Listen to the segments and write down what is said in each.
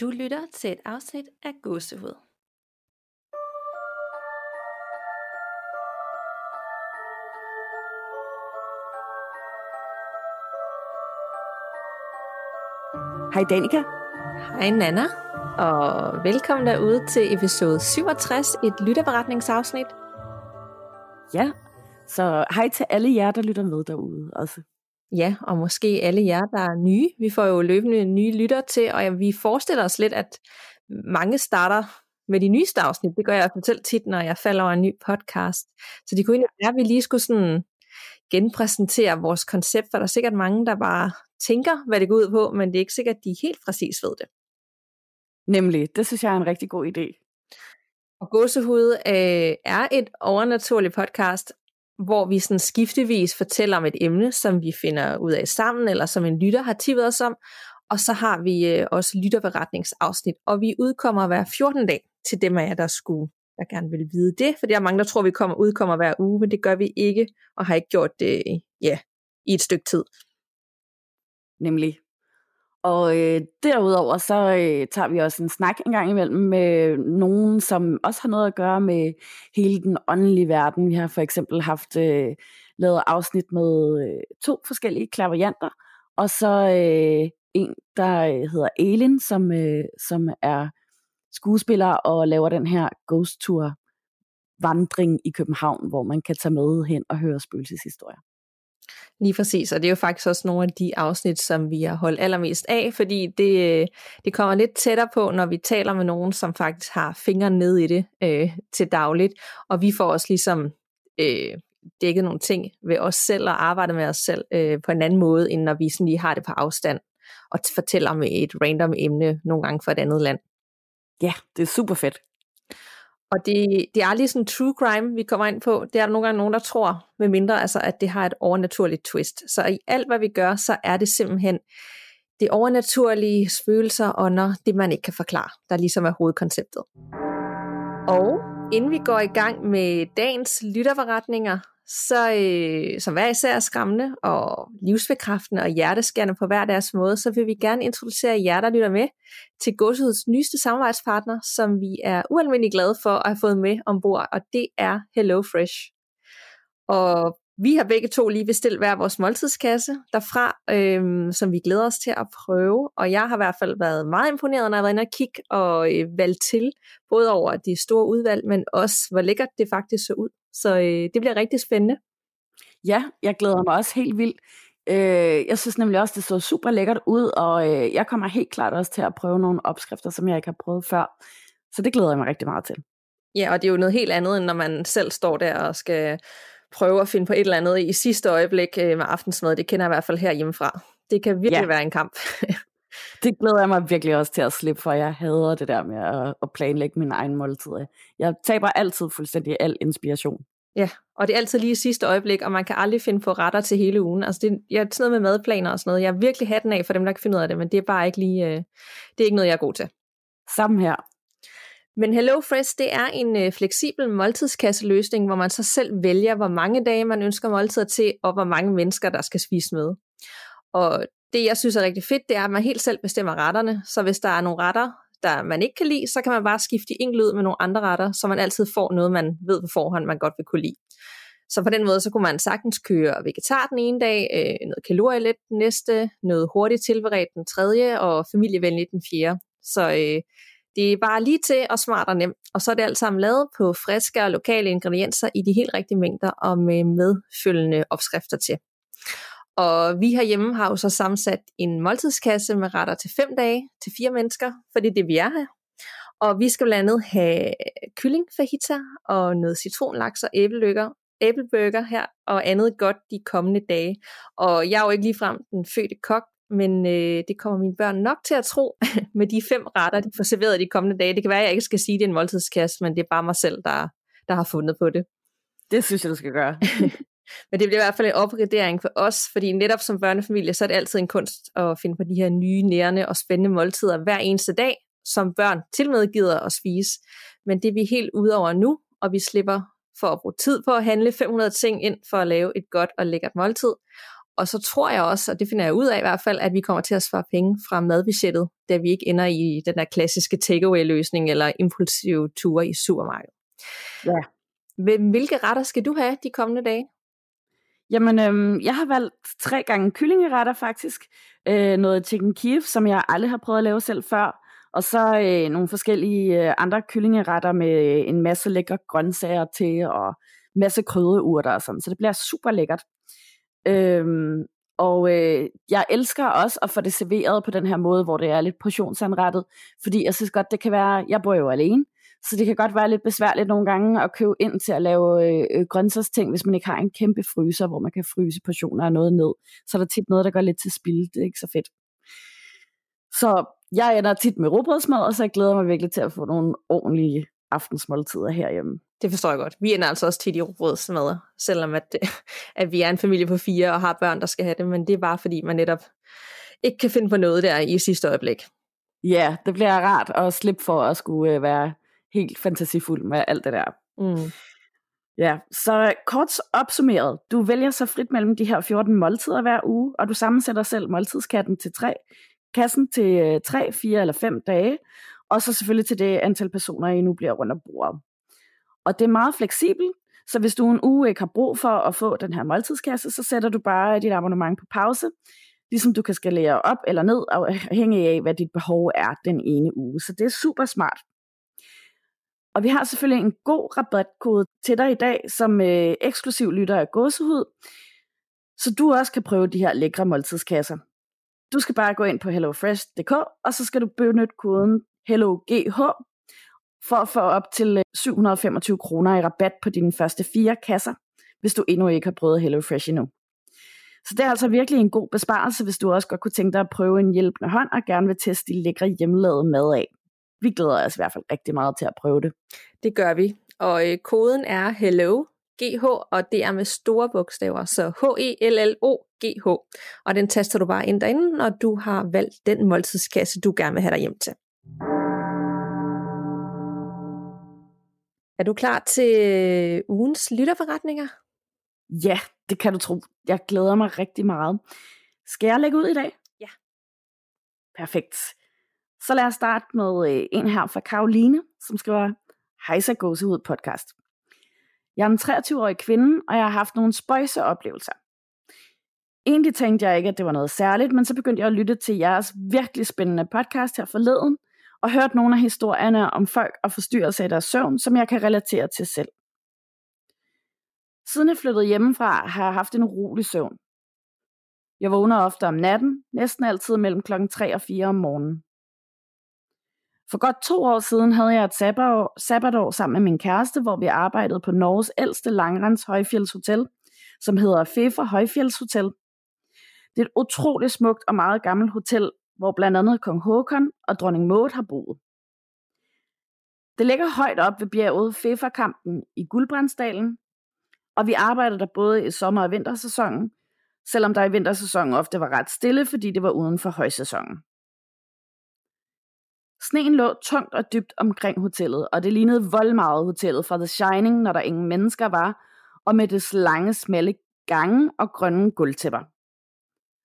Du lytter til et afsnit af Gåsehud. Hej Danika. Hej Nana, og velkommen derude til episode 67, et lytterberetningsafsnit. Ja, så hej til alle jer, der lytter med derude også. Ja, og måske alle jer, der er nye. Vi får jo løbende nye lytter til, og vi forestiller os lidt, at mange starter med de nyeste afsnit. Det gør jeg selv tit, når jeg falder over en ny podcast. Så det kunne egentlig være, at vi lige skulle sådan genpræsentere vores koncept, for der er sikkert mange, der bare tænker, hvad det går ud på, men det er ikke sikkert, at de helt præcis ved det. Nemlig, det synes jeg er en rigtig god idé. Og Gåsehud øh, er et overnaturligt podcast, hvor vi sådan skiftevis fortæller om et emne, som vi finder ud af sammen, eller som en lytter har tippet os om. Og så har vi øh, også lytterberetningsafsnit, og vi udkommer hver 14 dag til dem af jer, der skulle der gerne vil vide det, for der er mange, der tror, vi kommer, udkommer hver uge, men det gør vi ikke, og har ikke gjort det ja, i et stykke tid. Nemlig. Og øh, derudover så øh, tager vi også en snak en gang imellem med nogen, som også har noget at gøre med hele den åndelige verden. Vi har for eksempel haft øh, lavet afsnit med øh, to forskellige klaverianter, og så øh, en, der øh, hedder Elin, som, øh, som er skuespiller og laver den her ghost tour vandring i København, hvor man kan tage med hen og høre spøgelseshistorier. Lige præcis, og det er jo faktisk også nogle af de afsnit, som vi har holdt allermest af, fordi det, øh, det kommer lidt tættere på, når vi taler med nogen, som faktisk har fingre ned i det øh, til dagligt, og vi får også ligesom øh, dækket nogle ting ved os selv og arbejde med os selv øh, på en anden måde, end når vi sådan lige har det på afstand og fortæller om et random emne nogle gange fra et andet land. Ja, det er super fedt. Og det, det er aldrig sådan true crime, vi kommer ind på. Det er der nogle gange nogen, der tror, med mindre altså, at det har et overnaturligt twist. Så i alt, hvad vi gør, så er det simpelthen det overnaturlige spøgelser ånder, det man ikke kan forklare, der ligesom er hovedkonceptet. Og inden vi går i gang med dagens lytterforretninger, så øh, som hver især er skræmmende og livsbekræftende og hjerteskærende på hver deres måde, så vil vi gerne introducere jer, der lytter med, til Godsets nyeste samarbejdspartner, som vi er ualmindeligt glade for at have fået med ombord, og det er Hello Fresh. Og vi har begge to lige bestilt hver vores måltidskasse derfra, øhm, som vi glæder os til at prøve. Og jeg har i hvert fald været meget imponeret, når jeg har været inde og kigge og øh, valgt til, både over de store udvalg, men også hvor lækkert det faktisk så ud. Så øh, det bliver rigtig spændende. Ja, jeg glæder mig også helt vildt. Øh, jeg synes nemlig også, det så super lækkert ud, og øh, jeg kommer helt klart også til at prøve nogle opskrifter, som jeg ikke har prøvet før. Så det glæder jeg mig rigtig meget til. Ja, og det er jo noget helt andet, end når man selv står der og skal prøve at finde på et eller andet i sidste øjeblik øh, med aftensmad. Det kender jeg i hvert fald her hjemmefra. Det kan virkelig ja. være en kamp. det glæder jeg mig virkelig også til at slippe for. Jeg hader det der med at, at planlægge min egen måltid. Jeg taber altid fuldstændig al inspiration. Ja, og det er altid lige i sidste øjeblik, og man kan aldrig finde på retter til hele ugen. Altså det, jeg er sådan noget med madplaner og sådan noget. Jeg er virkelig hatten af for dem, der kan finde ud af det, men det er bare ikke lige, øh, det er ikke noget, jeg er god til. Sammen her. Men HelloFresh, det er en øh, fleksibel måltidskasseløsning, hvor man så selv vælger, hvor mange dage man ønsker måltider til, og hvor mange mennesker, der skal spise med. Og det, jeg synes er rigtig fedt, det er, at man helt selv bestemmer retterne. Så hvis der er nogle retter, der man ikke kan lide, så kan man bare skifte de enkelt ud med nogle andre retter, så man altid får noget, man ved på forhånd, man godt vil kunne lide. Så på den måde, så kunne man sagtens køre vegetar den ene dag, øh, noget kalorielet den næste, noget hurtigt tilberedt den tredje, og familievenligt den fjerde. Så øh, det er bare lige til og smart og nemt. Og så er det alt sammen lavet på friske og lokale ingredienser i de helt rigtige mængder og med medfølgende opskrifter til. Og vi herhjemme har jo så sammensat en måltidskasse med retter til fem dage til fire mennesker, for det er det, vi er her. Og vi skal blandt andet have kylling fajita og noget citronlaks og æblelykker, æbleburger her og andet godt de kommende dage. Og jeg er jo ikke ligefrem den fødte kok, men øh, det kommer mine børn nok til at tro med de fem retter, de får serveret de kommende dage. Det kan være, at jeg ikke skal sige, at det er en måltidskasse, men det er bare mig selv, der, der har fundet på det. Det synes jeg, du skal gøre. Men det bliver i hvert fald en opgradering for os, fordi netop som børnefamilie, så er det altid en kunst at finde på de her nye, nærende og spændende måltider hver eneste dag, som børn til med gider at spise. Men det er vi helt ude over nu, og vi slipper for at bruge tid på at handle 500 ting ind for at lave et godt og lækkert måltid. Og så tror jeg også, og det finder jeg ud af i hvert fald, at vi kommer til at svare penge fra madbudgettet, da vi ikke ender i den der klassiske takeaway-løsning eller impulsive ture i supermarkedet. Ja. Hvilke retter skal du have de kommende dage? Jamen, øhm, jeg har valgt tre gange kyllingeretter faktisk. Øh, noget chicken Kiev, som jeg aldrig har prøvet at lave selv før. Og så øh, nogle forskellige øh, andre kyllingeretter med en masse lækre grøntsager til, og masse krydderurter og sådan. Så det bliver super lækkert. Øhm, og øh, jeg elsker også at få det serveret på den her måde, hvor det er lidt portionsanrettet, fordi jeg synes godt, det kan være, jeg bor jo alene, så det kan godt være lidt besværligt nogle gange at købe ind til at lave øh, grøntsagsting, hvis man ikke har en kæmpe fryser, hvor man kan fryse portioner af noget ned. Så er der tit noget, der går lidt til spil. Det er ikke så fedt. Så jeg ender tit med råbrødsmad, og så jeg glæder mig virkelig til at få nogle ordentlige aftensmåltider herhjemme. Det forstår jeg godt. Vi ender altså også tit i råbrødsmad, selvom at, at vi er en familie på fire og har børn, der skal have det, men det er bare fordi, man netop ikke kan finde på noget der i sidste øjeblik. Ja, det bliver rart at slippe for at skulle øh, være helt fantasifuld med alt det der. Mm. Ja, så kort opsummeret, du vælger så frit mellem de her 14 måltider hver uge, og du sammensætter selv måltidskatten til tre, kassen til 3, øh, 4 eller 5 dage, og så selvfølgelig til det antal personer, I nu bliver rundt om bordet. Og det er meget fleksibelt, så hvis du en uge ikke har brug for at få den her måltidskasse, så sætter du bare dit abonnement på pause, ligesom du kan skalere op eller ned, afhængig af, hvad dit behov er den ene uge. Så det er super smart. Og vi har selvfølgelig en god rabatkode til dig i dag, som øh, eksklusiv lytter af gåsehud, så du også kan prøve de her lækre måltidskasser. Du skal bare gå ind på hellofresh.dk, og så skal du benytte koden HelloGH for at få op til øh, 725 kroner i rabat på dine første fire kasser, hvis du endnu ikke har prøvet HelloFresh endnu. Så det er altså virkelig en god besparelse, hvis du også godt kunne tænke dig at prøve en hjælpende hånd og gerne vil teste de lækre hjemmelavede mad af. Vi glæder os i hvert fald rigtig meget til at prøve det. Det gør vi. Og øh, koden er HELLO, GH, og det er med store bogstaver, så H-E-L-L-O-G-H. Og den taster du bare ind derinde, når du har valgt den måltidskasse, du gerne vil have dig hjem til. Er du klar til øh, ugens lytterforretninger? Ja, det kan du tro. Jeg glæder mig rigtig meget. Skal jeg lægge ud i dag? Ja. Perfekt. Så lad os starte med øh, en her fra Karoline, som skriver, Hejsa Gåsehud podcast. Jeg er en 23-årig kvinde, og jeg har haft nogle spøjse oplevelser. Egentlig tænkte jeg ikke, at det var noget særligt, men så begyndte jeg at lytte til jeres virkelig spændende podcast her forleden, og hørt nogle af historierne om folk og forstyrrelser i deres søvn, som jeg kan relatere til selv. Siden jeg flyttede hjemmefra, har jeg haft en urolig søvn. Jeg vågner ofte om natten, næsten altid mellem klokken 3 og 4 om morgenen. For godt to år siden havde jeg et sabbatår, sabbatår sammen med min kæreste, hvor vi arbejdede på Norges ældste langrens højfjeldshotel, som hedder Fefer Højfjeldshotel. Det er et utroligt smukt og meget gammelt hotel, hvor blandt andet kong Håkon og dronning Maud har boet. Det ligger højt op ved bjerget Feferkampen i Guldbrandsdalen, og vi arbejder der både i sommer- og vintersæsonen, selvom der i vintersæsonen ofte var ret stille, fordi det var uden for højsæsonen. Sneen lå tungt og dybt omkring hotellet, og det lignede voldmarvet hotellet fra The Shining, når der ingen mennesker var, og med dets lange, smalle gange og grønne gulvtæpper.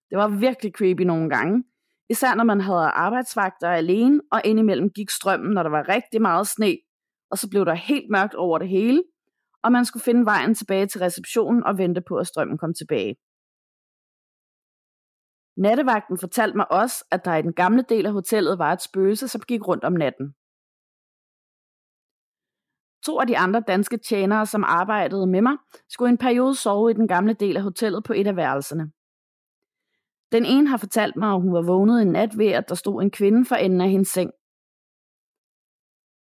Det var virkelig creepy nogle gange, især når man havde arbejdsvagter alene, og indimellem gik strømmen, når der var rigtig meget sne, og så blev der helt mørkt over det hele, og man skulle finde vejen tilbage til receptionen og vente på, at strømmen kom tilbage. Nattevagten fortalte mig også, at der i den gamle del af hotellet var et spøgelse, som gik rundt om natten. To af de andre danske tjenere, som arbejdede med mig, skulle en periode sove i den gamle del af hotellet på et af værelserne. Den ene har fortalt mig, at hun var vågnet en nat ved, at der stod en kvinde for enden af hendes seng.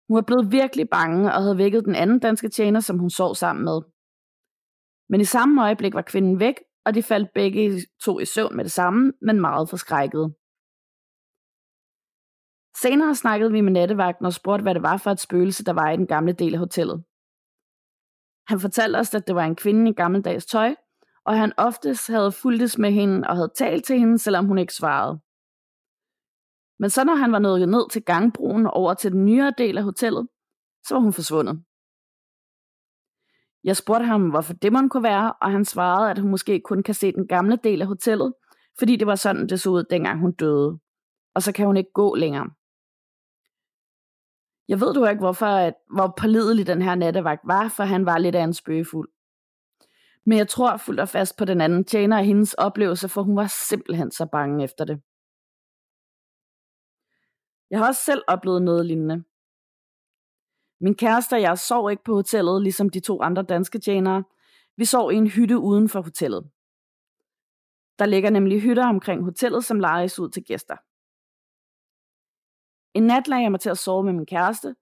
Hun var blevet virkelig bange og havde vækket den anden danske tjener, som hun sov sammen med. Men i samme øjeblik var kvinden væk, og de faldt begge to i søvn med det samme, men meget forskrækket. Senere snakkede vi med nattevagten og spurgte, hvad det var for et spøgelse, der var i den gamle del af hotellet. Han fortalte os, at det var en kvinde i gammeldags tøj, og han oftest havde fuldtes med hende og havde talt til hende, selvom hun ikke svarede. Men så når han var nået ned til gangbroen over til den nyere del af hotellet, så var hun forsvundet. Jeg spurgte ham, hvorfor det måtte kunne være, og han svarede, at hun måske kun kan se den gamle del af hotellet, fordi det var sådan, det så ud, dengang hun døde. Og så kan hun ikke gå længere. Jeg ved du ikke, hvorfor, at, hvor pålidelig den her nattevagt var, for han var lidt af en spøgefuld. Men jeg tror fuldt og fast på den anden tjener og hendes oplevelse, for hun var simpelthen så bange efter det. Jeg har også selv oplevet noget lignende. Min kæreste og jeg sov ikke på hotellet, ligesom de to andre danske tjenere. Vi sov i en hytte uden for hotellet. Der ligger nemlig hytter omkring hotellet, som lejes ud til gæster. En nat lagde jeg mig til at sove med min kæreste,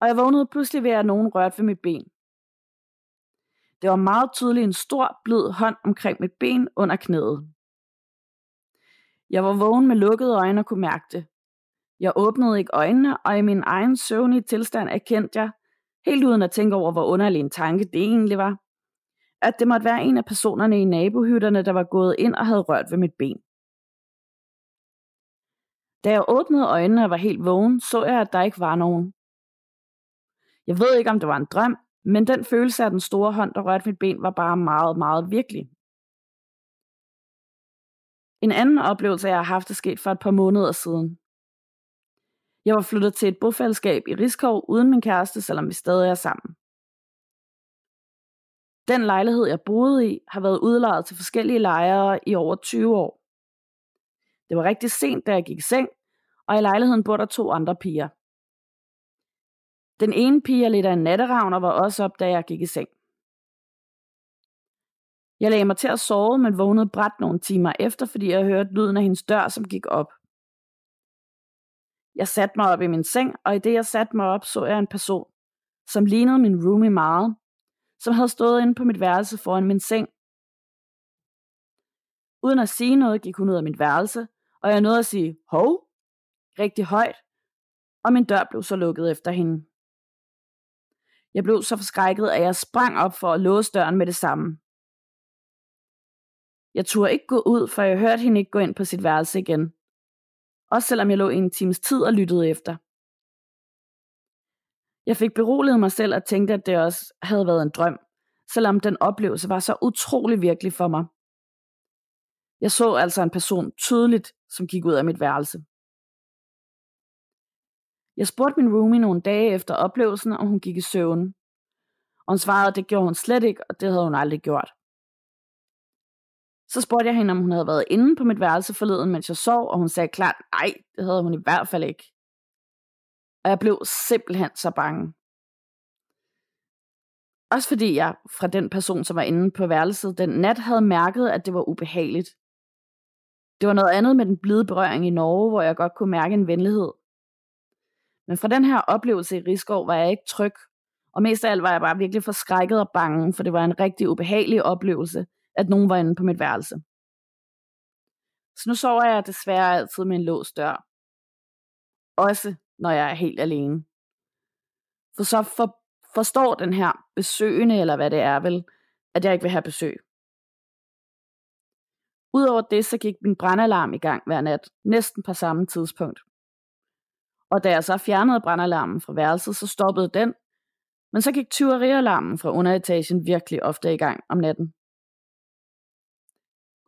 og jeg vågnede pludselig ved, at nogen rørte ved mit ben. Det var meget tydeligt en stor, blød hånd omkring mit ben under knæet. Jeg var vågen med lukkede øjne og kunne mærke det. Jeg åbnede ikke øjnene, og i min egen søvnige tilstand erkendte jeg, helt uden at tænke over, hvor underlig en tanke det egentlig var, at det måtte være en af personerne i nabohytterne, der var gået ind og havde rørt ved mit ben. Da jeg åbnede øjnene og var helt vågen, så jeg, at der ikke var nogen. Jeg ved ikke, om det var en drøm, men den følelse af den store hånd, der rørte mit ben, var bare meget, meget virkelig. En anden oplevelse, jeg har haft, er sket for et par måneder siden. Jeg var flyttet til et bofællesskab i Riskov uden min kæreste, selvom vi stadig er sammen. Den lejlighed, jeg boede i, har været udlejet til forskellige lejere i over 20 år. Det var rigtig sent, da jeg gik i seng, og i lejligheden bor der to andre piger. Den ene pige er lidt af en natteravn og var også op, da jeg gik i seng. Jeg lagde mig til at sove, men vågnede bræt nogle timer efter, fordi jeg hørte lyden af hendes dør, som gik op. Jeg satte mig op i min seng, og i det jeg satte mig op, så jeg en person, som lignede min roomie meget, som havde stået inde på mit værelse foran min seng. Uden at sige noget, gik hun ud af mit værelse, og jeg nåede at sige, hov, rigtig højt, og min dør blev så lukket efter hende. Jeg blev så forskrækket, at jeg sprang op for at låse døren med det samme. Jeg turde ikke gå ud, for jeg hørte hende ikke gå ind på sit værelse igen. Også selvom jeg lå i en times tid og lyttede efter. Jeg fik beroliget mig selv og tænkte, at det også havde været en drøm, selvom den oplevelse var så utrolig virkelig for mig. Jeg så altså en person tydeligt, som gik ud af mit værelse. Jeg spurgte min roomie nogle dage efter oplevelsen, om hun gik i søvn. Og hun svarede, at det gjorde hun slet ikke, og det havde hun aldrig gjort. Så spurgte jeg hende, om hun havde været inde på mit værelse forleden, mens jeg sov, og hun sagde klart, nej, det havde hun i hvert fald ikke. Og jeg blev simpelthen så bange. Også fordi jeg fra den person, som var inde på værelset den nat, havde mærket, at det var ubehageligt. Det var noget andet med den blide berøring i Norge, hvor jeg godt kunne mærke en venlighed. Men fra den her oplevelse i Rigskov var jeg ikke tryg, og mest af alt var jeg bare virkelig forskrækket og bange, for det var en rigtig ubehagelig oplevelse, at nogen var inde på mit værelse. Så nu sover jeg desværre altid med en låst dør. Også når jeg er helt alene. For så for, forstår den her besøgende, eller hvad det er vel, at jeg ikke vil have besøg. Udover det, så gik min brandalarm i gang hver nat, næsten på samme tidspunkt. Og da jeg så fjernede brandalarmen fra værelset, så stoppede den, men så gik tyverialarmen fra underetagen virkelig ofte i gang om natten.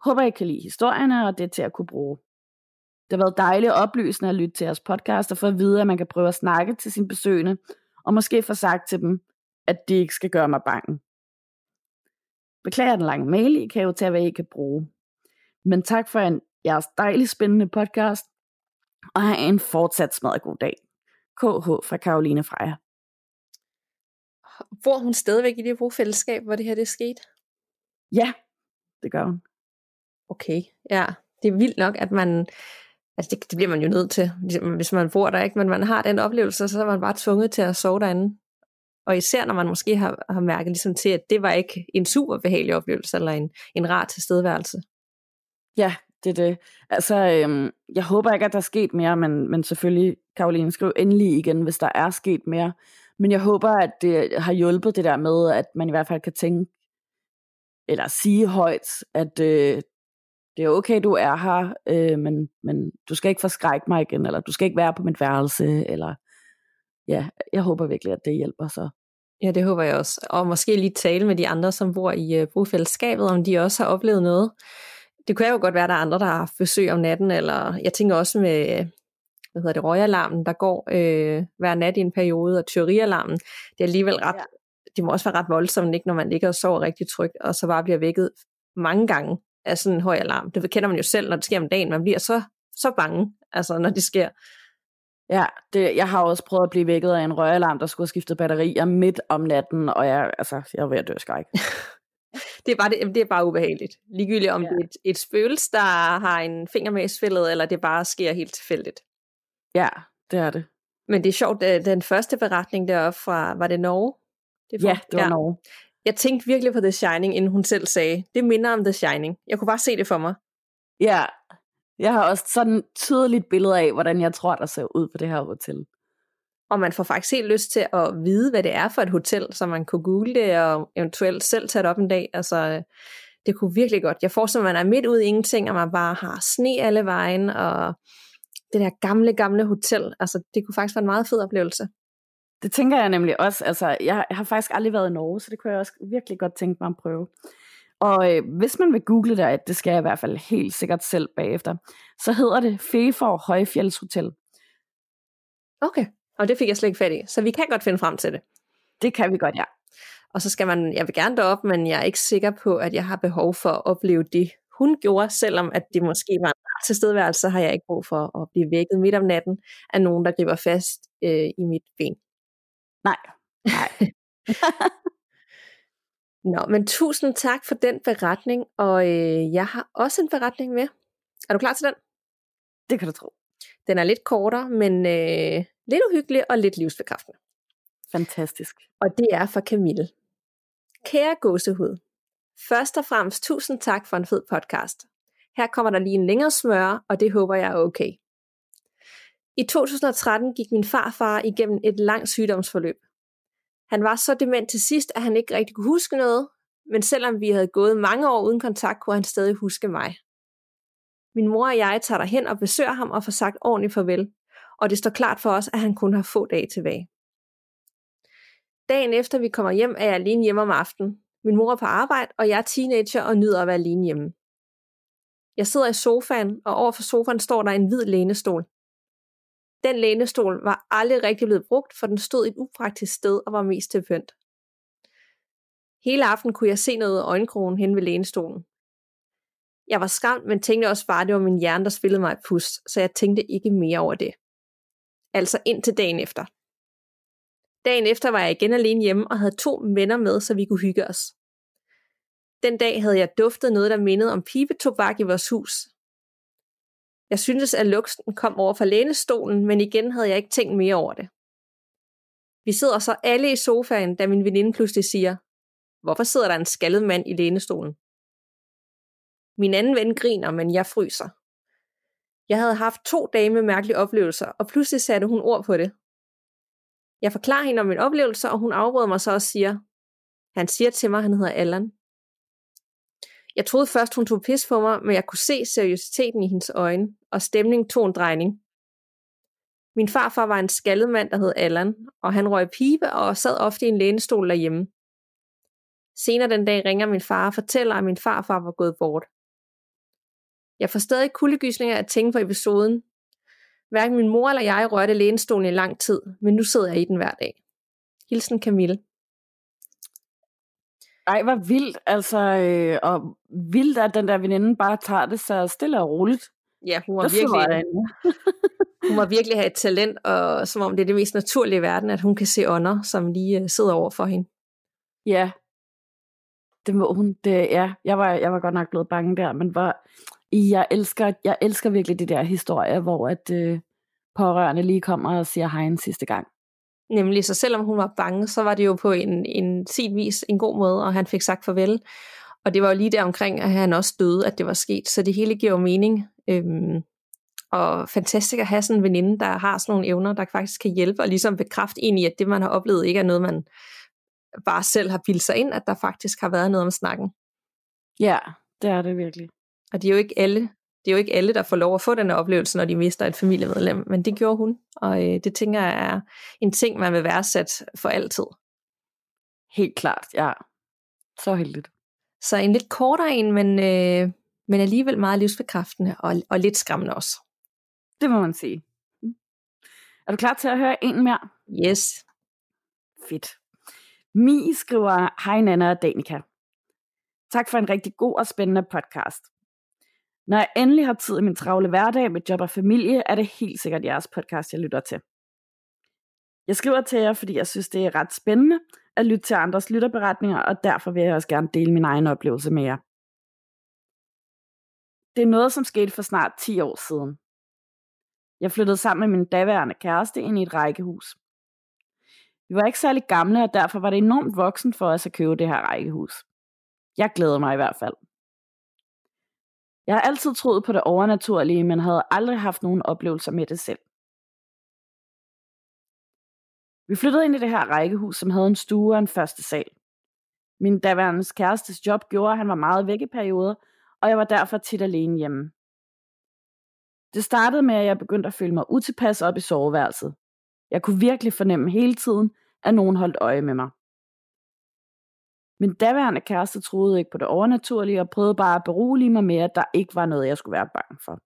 Håber I kan lide historierne, og det er til at kunne bruge. Det har været dejligt og oplysende at lytte til jeres podcast, og for at vide, at man kan prøve at snakke til sine besøgende, og måske få sagt til dem, at de ikke skal gøre mig bange. Beklager den lange mail, I kan jo tage, hvad I kan bruge. Men tak for en jeres dejligt spændende podcast, og have en fortsat smadret god dag. KH fra Karoline Freja. Bor hun stadigvæk i det brugfællesskab, hvor det her det er sket? Ja, det gør hun. Okay, ja. Det er vildt nok, at man, altså det, det bliver man jo nødt til, ligesom hvis man bor der, ikke? men man har den oplevelse, så er man bare tvunget til at sove derinde. Og især når man måske har, har mærket ligesom til, at det var ikke en super behagelig oplevelse, eller en, en rar tilstedeværelse. Ja, det er det. Altså, øhm, jeg håber ikke, at der er sket mere, men, men selvfølgelig, Karoline, skriv endelig igen, hvis der er sket mere. Men jeg håber, at det har hjulpet det der med, at man i hvert fald kan tænke, eller sige højt, at øh, det er okay, du er her, øh, men, men du skal ikke forskrække mig igen, eller du skal ikke være på mit værelse, eller ja, jeg håber virkelig, at det hjælper så. Ja, det håber jeg også. Og måske lige tale med de andre, som bor i uh, brofællesskabet, om de også har oplevet noget. Det kunne jo godt være, at der er andre, der har besøg om natten, eller jeg tænker også med, hvad hedder det, røgalarmen, der går øh, hver nat i en periode, og tyverialarmen. Det er alligevel ret, ja. det må også være ret voldsomt, ikke, når man ligger og sover rigtig trygt, og så bare bliver vækket mange gange af sådan en høj alarm. Det kender man jo selv, når det sker om dagen. Man bliver så, så bange, altså når det sker. Ja, det, jeg har også prøvet at blive vækket af en røgalarm, der skulle have skiftet batterier midt om natten, og jeg, altså, jeg er ved at dø skræk. det, er bare, det, det er bare ubehageligt. Ligegyldigt om ja. det er et, et spøgelse, der har en finger med i spillet, eller det bare sker helt tilfældigt. Ja, det er det. Men det er sjovt, den første beretning deroppe fra, var det Norge? Det ja, det var ja. Norge. Jeg tænkte virkelig på The Shining, inden hun selv sagde, det minder om The Shining. Jeg kunne bare se det for mig. Ja, jeg har også sådan tydeligt billede af, hvordan jeg tror, der ser ud på det her hotel. Og man får faktisk helt lyst til at vide, hvad det er for et hotel, så man kunne google det og eventuelt selv tage det op en dag. Altså, det kunne virkelig godt. Jeg forestiller mig, at man er midt ude i ingenting, og man bare har sne alle vejen, og det der gamle, gamle hotel. Altså, det kunne faktisk være en meget fed oplevelse. Det tænker jeg nemlig også. Altså, jeg har faktisk aldrig været i Norge, så det kunne jeg også virkelig godt tænke mig at prøve. Og øh, hvis man vil google det, det skal jeg i hvert fald helt sikkert selv bagefter, så hedder det Fefor Højfjeldshotel. Okay, og det fik jeg slet ikke fat i, så vi kan godt finde frem til det. Det kan vi godt, ja. Og så skal man, jeg vil gerne derop, men jeg er ikke sikker på, at jeg har behov for at opleve det, hun gjorde, selvom at det måske var en tilstedeværelse, så har jeg ikke brug for at blive vækket midt om natten af nogen, der griber fast øh, i mit ben. Nej, nej. Nå, men tusind tak for den beretning, og øh, jeg har også en beretning med. Er du klar til den? Det kan du tro. Den er lidt kortere, men øh, lidt uhyggelig og lidt livsbekræftende. Fantastisk. Og det er for Camille. Kære gåsehud, først og fremmest tusind tak for en fed podcast. Her kommer der lige en længere smør, og det håber jeg er okay. I 2013 gik min farfar igennem et langt sygdomsforløb. Han var så dement til sidst, at han ikke rigtig kunne huske noget, men selvom vi havde gået mange år uden kontakt, kunne han stadig huske mig. Min mor og jeg tager hen og besøger ham og får sagt ordentligt farvel, og det står klart for os, at han kun har få dage tilbage. Dagen efter vi kommer hjem, er jeg alene hjemme om aftenen. Min mor er på arbejde, og jeg er teenager og nyder at være alene hjemme. Jeg sidder i sofaen, og over for sofaen står der en hvid lænestol. Den lænestol var aldrig rigtig blevet brugt, for den stod i et upraktisk sted og var mest til pynt. Hele aften kunne jeg se noget af øjenkrogen hen ved lænestolen. Jeg var skræmt, men tænkte også bare, at det var min hjerne, der spillede mig et pus, så jeg tænkte ikke mere over det. Altså ind til dagen efter. Dagen efter var jeg igen alene hjemme og havde to venner med, så vi kunne hygge os. Den dag havde jeg duftet noget, der mindede om pibetobak i vores hus, jeg syntes, at lugten kom over for lænestolen, men igen havde jeg ikke tænkt mere over det. Vi sidder så alle i sofaen, da min veninde pludselig siger, hvorfor sidder der en skaldet mand i lænestolen? Min anden ven griner, men jeg fryser. Jeg havde haft to dage med mærkelige oplevelser, og pludselig satte hun ord på det. Jeg forklarer hende om min oplevelse, og hun afbryder mig så og siger, han siger til mig, at han hedder Allan. Jeg troede først, hun tog pis på mig, men jeg kunne se seriøsiteten i hendes øjne, og stemningen tog en drejning. Min farfar var en skaldet mand, der hed Allan, og han røg pibe og sad ofte i en lænestol derhjemme. Senere den dag ringer min far og fortæller, at min farfar var gået bort. Jeg får stadig kuldegysninger at tænke på episoden. Hverken min mor eller jeg rørte lænestolen i lang tid, men nu sidder jeg i den hver dag. Hilsen Camille. Ej, hvor vildt, altså, øh, og vildt, at den der veninde bare tager det så stille og roligt. Ja, hun var, virkelig, hun var virkelig have et talent, og som om det er det mest naturlige i verden, at hun kan se ånder, som lige uh, sidder over for hende. Ja, det må hun, det, ja, jeg var, jeg var godt nok blevet bange der, men var, jeg elsker, jeg elsker virkelig de der historier, hvor at øh, pårørende lige kommer og siger hej en sidste gang. Nemlig, så selvom hun var bange, så var det jo på en, en sin vis en god måde, og han fik sagt farvel. Og det var jo lige der omkring, at han også døde, at det var sket. Så det hele giver jo mening. Øhm, og fantastisk at have sådan en veninde, der har sådan nogle evner, der faktisk kan hjælpe og ligesom bekræfte en i, at det man har oplevet ikke er noget, man bare selv har bildt sig ind, at der faktisk har været noget om snakken. Ja, det er det virkelig. Og det er jo ikke alle, det er jo ikke alle, der får lov at få den oplevelse, når de mister et familiemedlem, men det gjorde hun, og øh, det tænker jeg er en ting, man vil værdsætte for altid. Helt klart, ja. Så heldigt. Så en lidt kortere en, men, øh, men alligevel meget livsbekræftende og, og lidt skræmmende også. Det må man sige. Er du klar til at høre en mere? Yes. Fedt. Mi skriver, hej Nana og Danika. Tak for en rigtig god og spændende podcast. Når jeg endelig har tid i min travle hverdag med job og familie, er det helt sikkert jeres podcast, jeg lytter til. Jeg skriver til jer, fordi jeg synes, det er ret spændende at lytte til andres lytterberetninger, og derfor vil jeg også gerne dele min egen oplevelse med jer. Det er noget, som skete for snart 10 år siden. Jeg flyttede sammen med min daværende kæreste ind i et rækkehus. Vi var ikke særlig gamle, og derfor var det enormt voksen for os at købe det her rækkehus. Jeg glæder mig i hvert fald. Jeg har altid troet på det overnaturlige, men havde aldrig haft nogen oplevelser med det selv. Vi flyttede ind i det her rækkehus, som havde en stue og en første sal. Min daværende kærestes job gjorde, at han var meget væk i perioder, og jeg var derfor tit alene hjemme. Det startede med, at jeg begyndte at føle mig utilpas op i soveværelset. Jeg kunne virkelig fornemme hele tiden, at nogen holdt øje med mig. Min daværende kæreste troede ikke på det overnaturlige og prøvede bare at berolige mig med, at der ikke var noget, jeg skulle være bange for.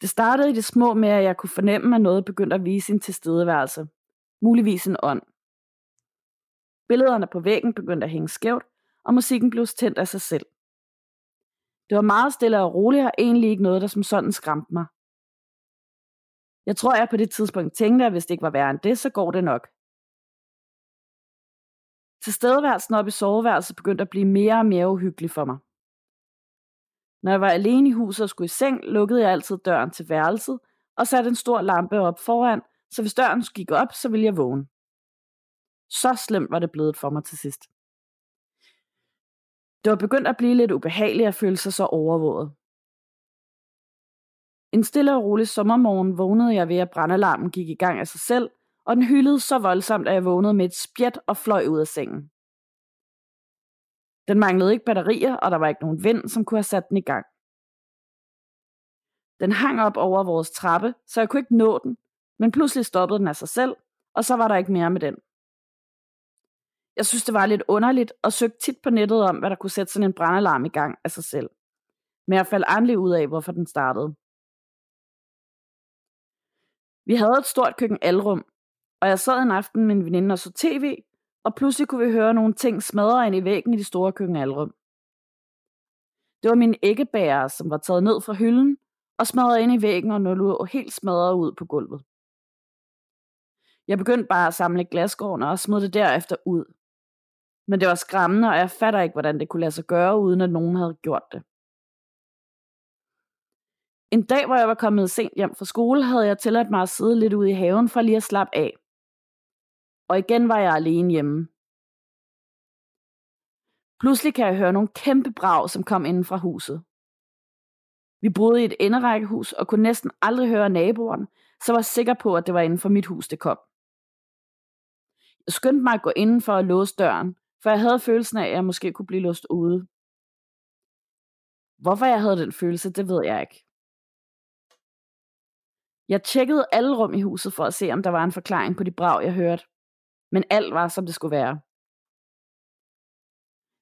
Det startede i det små med, at jeg kunne fornemme, at noget begyndte at vise sin tilstedeværelse. Muligvis en ånd. Billederne på væggen begyndte at hænge skævt, og musikken blev tændt af sig selv. Det var meget stille og roligt, og egentlig ikke noget, der som sådan skræmte mig. Jeg tror, jeg på det tidspunkt tænkte, at hvis det ikke var værre end det, så går det nok. Tilstedeværelsen op i soveværelset begyndte at blive mere og mere uhyggelig for mig. Når jeg var alene i huset og skulle i seng, lukkede jeg altid døren til værelset og satte en stor lampe op foran, så hvis døren gik op, så ville jeg vågne. Så slemt var det blevet for mig til sidst. Det var begyndt at blive lidt ubehageligt at føle sig så overvåget. En stille og rolig sommermorgen vågnede jeg ved, at brandalarmen gik i gang af sig selv, og den hyldede så voldsomt, at jeg vågnede med et spjæt og fløj ud af sengen. Den manglede ikke batterier, og der var ikke nogen vind, som kunne have sat den i gang. Den hang op over vores trappe, så jeg kunne ikke nå den, men pludselig stoppede den af sig selv, og så var der ikke mere med den. Jeg synes, det var lidt underligt, og søgte tit på nettet om, hvad der kunne sætte sådan en brandalarm i gang af sig selv. Men jeg faldt aldrig ud af, hvorfor den startede. Vi havde et stort køkken alrum, og jeg sad en aften med en veninde og så tv, og pludselig kunne vi høre nogle ting smadre ind i væggen i det store køkkenalrum. Det var min æggebærer, som var taget ned fra hylden og smadret ind i væggen og lå helt smadret ud på gulvet. Jeg begyndte bare at samle glasgården og smed det derefter ud. Men det var skræmmende, og jeg fatter ikke, hvordan det kunne lade sig gøre, uden at nogen havde gjort det. En dag, hvor jeg var kommet sent hjem fra skole, havde jeg tilladt mig at sidde lidt ude i haven for lige at slappe af og igen var jeg alene hjemme. Pludselig kan jeg høre nogle kæmpe brag, som kom inden fra huset. Vi boede i et enderækkehus og kunne næsten aldrig høre naboerne, så var jeg sikker på, at det var inden for mit hus, det kom. Jeg skyndte mig at gå inden for at låse døren, for jeg havde følelsen af, at jeg måske kunne blive låst ude. Hvorfor jeg havde den følelse, det ved jeg ikke. Jeg tjekkede alle rum i huset for at se, om der var en forklaring på de brag, jeg hørte men alt var, som det skulle være.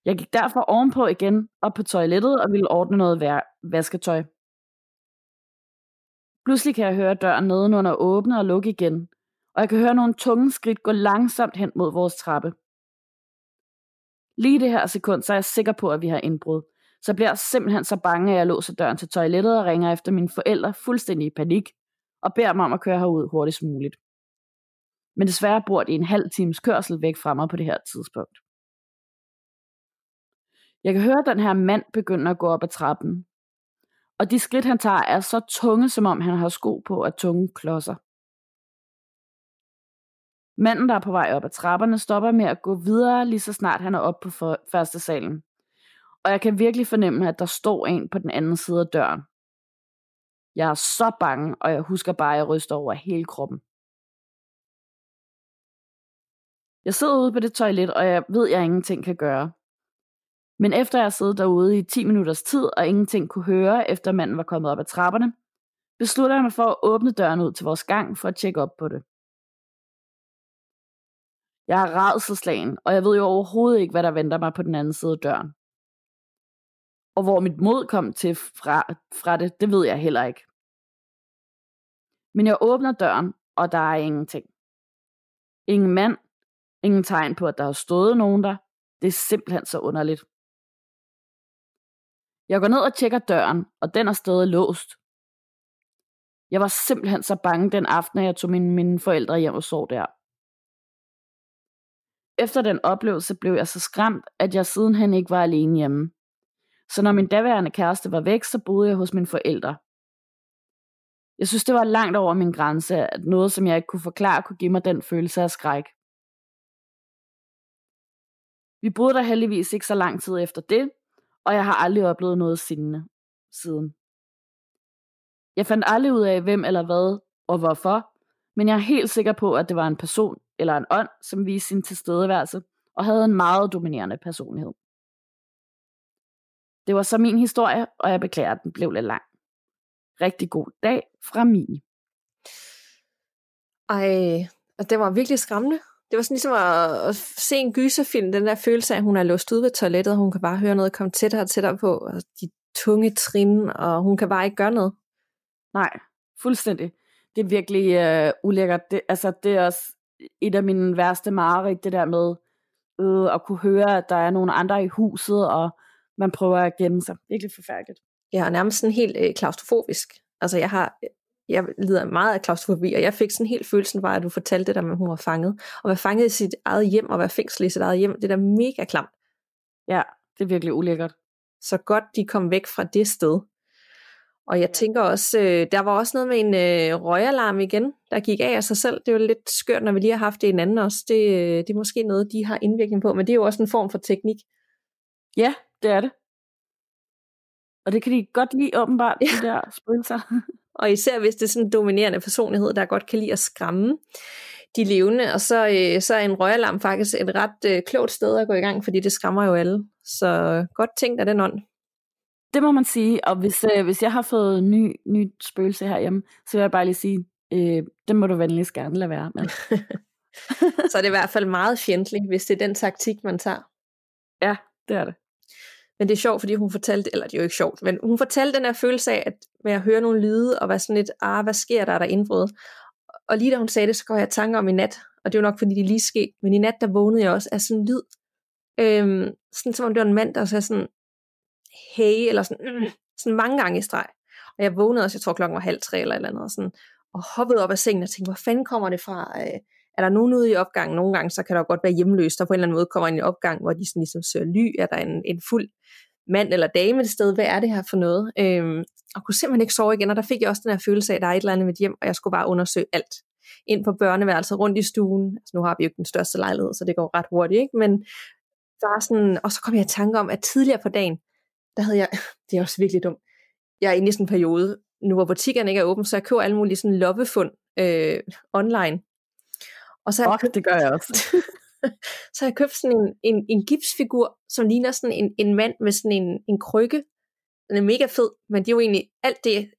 Jeg gik derfor ovenpå igen op på toilettet og ville ordne noget vasketøj. Pludselig kan jeg høre døren nedenunder åbne og lukke igen, og jeg kan høre nogle tunge skridt gå langsomt hen mod vores trappe. Lige det her sekund, så er jeg sikker på, at vi har indbrud. Så bliver jeg simpelthen så bange, at jeg låser døren til toilettet og ringer efter mine forældre fuldstændig i panik, og beder mig om at køre herud hurtigst muligt men desværre bor de en halv times kørsel væk fra mig på det her tidspunkt. Jeg kan høre, at den her mand begynder at gå op ad trappen. Og de skridt, han tager, er så tunge, som om han har sko på at tunge klodser. Manden, der er på vej op ad trapperne, stopper med at gå videre, lige så snart han er oppe på første salen. Og jeg kan virkelig fornemme, at der står en på den anden side af døren. Jeg er så bange, og jeg husker bare, at jeg ryster over hele kroppen. Jeg sidder ude på det toilet, og jeg ved, at jeg ingenting kan gøre. Men efter jeg havde siddet derude i 10 minutters tid, og ingenting kunne høre, efter manden var kommet op ad trapperne, beslutter jeg mig for at åbne døren ud til vores gang for at tjekke op på det. Jeg er rædselslagen, og jeg ved jo overhovedet ikke, hvad der venter mig på den anden side af døren. Og hvor mit mod kom til fra, fra det, det ved jeg heller ikke. Men jeg åbner døren, og der er ingenting. Ingen mand, ingen tegn på, at der har stået nogen der. Det er simpelthen så underligt. Jeg går ned og tjekker døren, og den er stadig låst. Jeg var simpelthen så bange den aften, at jeg tog mine, mine forældre hjem og sov der. Efter den oplevelse blev jeg så skræmt, at jeg sidenhen ikke var alene hjemme. Så når min daværende kæreste var væk, så boede jeg hos mine forældre. Jeg synes, det var langt over min grænse, at noget, som jeg ikke kunne forklare, kunne give mig den følelse af skræk. Vi boede der heldigvis ikke så lang tid efter det, og jeg har aldrig oplevet noget sindende siden. Jeg fandt aldrig ud af, hvem eller hvad og hvorfor, men jeg er helt sikker på, at det var en person eller en ånd, som viste sin tilstedeværelse og havde en meget dominerende personlighed. Det var så min historie, og jeg beklager, at den blev lidt lang. Rigtig god dag fra Mie. Ej, og det var virkelig skræmmende. Det var sådan ligesom at, at se en gyserfilm, den der følelse af, at hun er låst ude ved toilettet, og hun kan bare høre noget komme tættere og tættere på, og de tunge trin, og hun kan bare ikke gøre noget. Nej, fuldstændig. Det er virkelig øh, ulækkert. Det, altså, det er også et af mine værste mareridt, det der med øh, at kunne høre, at der er nogle andre i huset, og man prøver at gemme sig. Virkelig forfærdeligt. Ja, og nærmest sådan helt øh, klaustrofobisk. Altså, jeg har jeg lider meget af klaustrofobi, og jeg fik sådan helt følelsen bare, at du fortalte det der med, at hun var fanget. Og være fanget i sit eget hjem, og være fængslet i sit eget hjem, det er da mega klamt. Ja, det er virkelig ulækkert. Så godt, de kom væk fra det sted. Og jeg tænker også, øh, der var også noget med en øh, røgalarm igen, der gik af af sig selv. Det er jo lidt skørt, når vi lige har haft det en anden også. Det, øh, det er måske noget, de har indvirkning på, men det er jo også en form for teknik. Ja, det er det. Og det kan de godt lide åbenbart, ja. de der spøgelser. og især hvis det er sådan en dominerende personlighed, der godt kan lide at skræmme de levende, og så, øh, så er en røgalarm faktisk et ret øh, klogt sted at gå i gang, fordi det skræmmer jo alle. Så godt tænkt af den ånd. Det må man sige, og hvis, øh, hvis jeg har fået ny, ny spøgelse herhjemme, så vil jeg bare lige sige, øh, det må du venligst gerne lade være med. så er det i hvert fald meget fjendtligt, hvis det er den taktik, man tager. Ja, det er det. Men det er sjovt, fordi hun fortalte, eller det er jo ikke sjovt, men hun fortalte den her følelse af, at med at høre nogle lyde, og være sådan lidt, ah, hvad sker der, der indbrud? Og lige da hun sagde det, så går jeg tanker om i nat, og det er jo nok, fordi det lige skete, men i nat, der vågnede jeg også af sådan en lyd, øhm, sådan som om det var en mand, der sagde sådan, hey, eller sådan, mm, sådan mange gange i streg. Og jeg vågnede også, jeg tror klokken var halv tre eller et eller andet, og, sådan, og hoppede op af sengen og tænkte, hvor fanden kommer det fra? Øh, er der nogen ude i opgangen? Nogle gange, så kan der godt være hjemløst, der på en eller anden måde kommer ind i opgang, hvor de sådan ligesom søger ly, er der en, en fuld mand eller dame et sted, hvad er det her for noget? Øhm, og kunne simpelthen ikke sove igen, og der fik jeg også den her følelse af, at der er et eller andet med hjem, og jeg skulle bare undersøge alt. Ind på børneværelset, rundt i stuen. Altså, nu har vi jo ikke den største lejlighed, så det går ret hurtigt, ikke? Men der er sådan, og så kom jeg i tanke om, at tidligere på dagen, der havde jeg, det er også virkelig dumt, jeg er inde i sådan en periode, nu hvor butikkerne ikke er åbne, så jeg køber alle mulige sådan loppefund øh, online. Og så har jeg købt, det gør jeg også. så har jeg købt sådan en, en, en gipsfigur, som ligner sådan en, en mand med sådan en, en krykke. Den er mega fed, men det er jo egentlig alt det,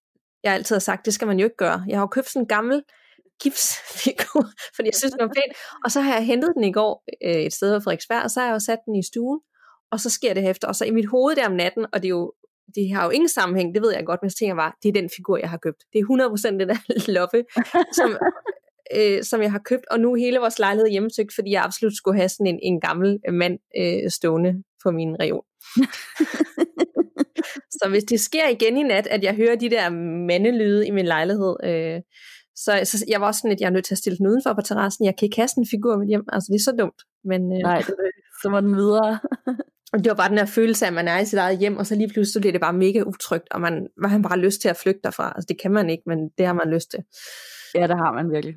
jeg altid har sagt, det skal man jo ikke gøre. Jeg har jo købt sådan en gammel gipsfigur, fordi jeg synes, den var pæn. Og så har jeg hentet den i går øh, et sted ved Frederiksberg, og så har jeg jo sat den i stuen, og så sker det efter. Og så i mit hoved der om natten, og det er jo det har jo ingen sammenhæng, det ved jeg godt, men så tænker jeg bare, det er den figur, jeg har købt. Det er 100% det der loppe, som, øh, som jeg har købt, og nu hele vores lejlighed hjemmesøgt, fordi jeg absolut skulle have sådan en, en gammel mand øh, stående på min reol. så hvis det sker igen i nat, at jeg hører de der mandelyde i min lejlighed, øh, så, så jeg var også sådan, at jeg er nødt til at stille den udenfor på terrassen. Jeg kan ikke kaste en figur med hjem. Altså, det er så dumt. Men, øh, Nej, det, så var den videre. og det var bare den her følelse af, at man er i sit eget hjem, og så lige pludselig bliver det bare mega utrygt, og man, man har bare lyst til at flygte derfra. Altså, det kan man ikke, men det har man lyst til. Ja, det har man virkelig.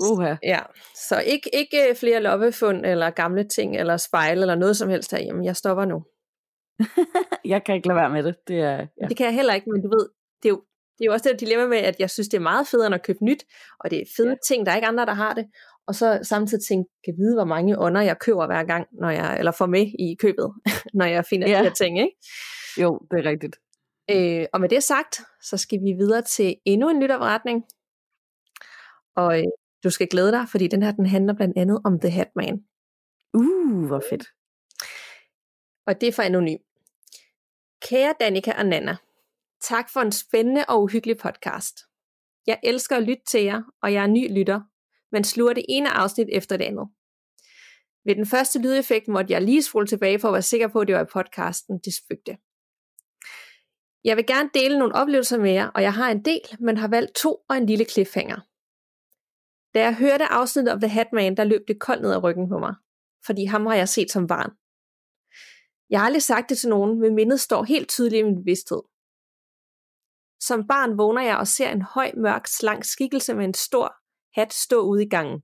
Uha. Ja, så ikke, ikke flere loppefund, eller gamle ting, eller spejle, eller noget som helst herhjemme. Jeg stopper nu. jeg kan ikke lade være med det. Det, er, ja. det kan jeg heller ikke, men du ved, det er jo, det er jo også det dilemma med, at jeg synes, det er meget federe end at købe nyt, og det er fede ja. ting, der er ikke andre, der har det, og så samtidig tænke, kan vide, hvor mange ånder jeg køber hver gang, når jeg, eller får med i købet, når jeg finder ja. de her ting, ikke? Jo, det er rigtigt. Øh, og med det sagt, så skal vi videre til endnu en lytopretning. Og øh, du skal glæde dig, fordi den her den handler blandt andet om The Hatman. Uh, hvor fedt. Og det er for anonym. Kære Danika og Nana, tak for en spændende og uhyggelig podcast. Jeg elsker at lytte til jer, og jeg er ny lytter, men sluger det ene afsnit efter det andet. Ved den første lydeffekt måtte jeg lige spole tilbage for at være sikker på, at det var i podcasten, det spøgte. Jeg vil gerne dele nogle oplevelser med jer, og jeg har en del, men har valgt to og en lille cliffhanger. Da jeg hørte afsnittet om The Hatman, der løb det koldt ned ad ryggen på mig, fordi ham har jeg set som barn. Jeg har aldrig sagt det til nogen, men mindet står helt tydeligt i min bevidsthed. Som barn vågner jeg og ser en høj, mørk, slank skikkelse med en stor hat stå ude i gangen.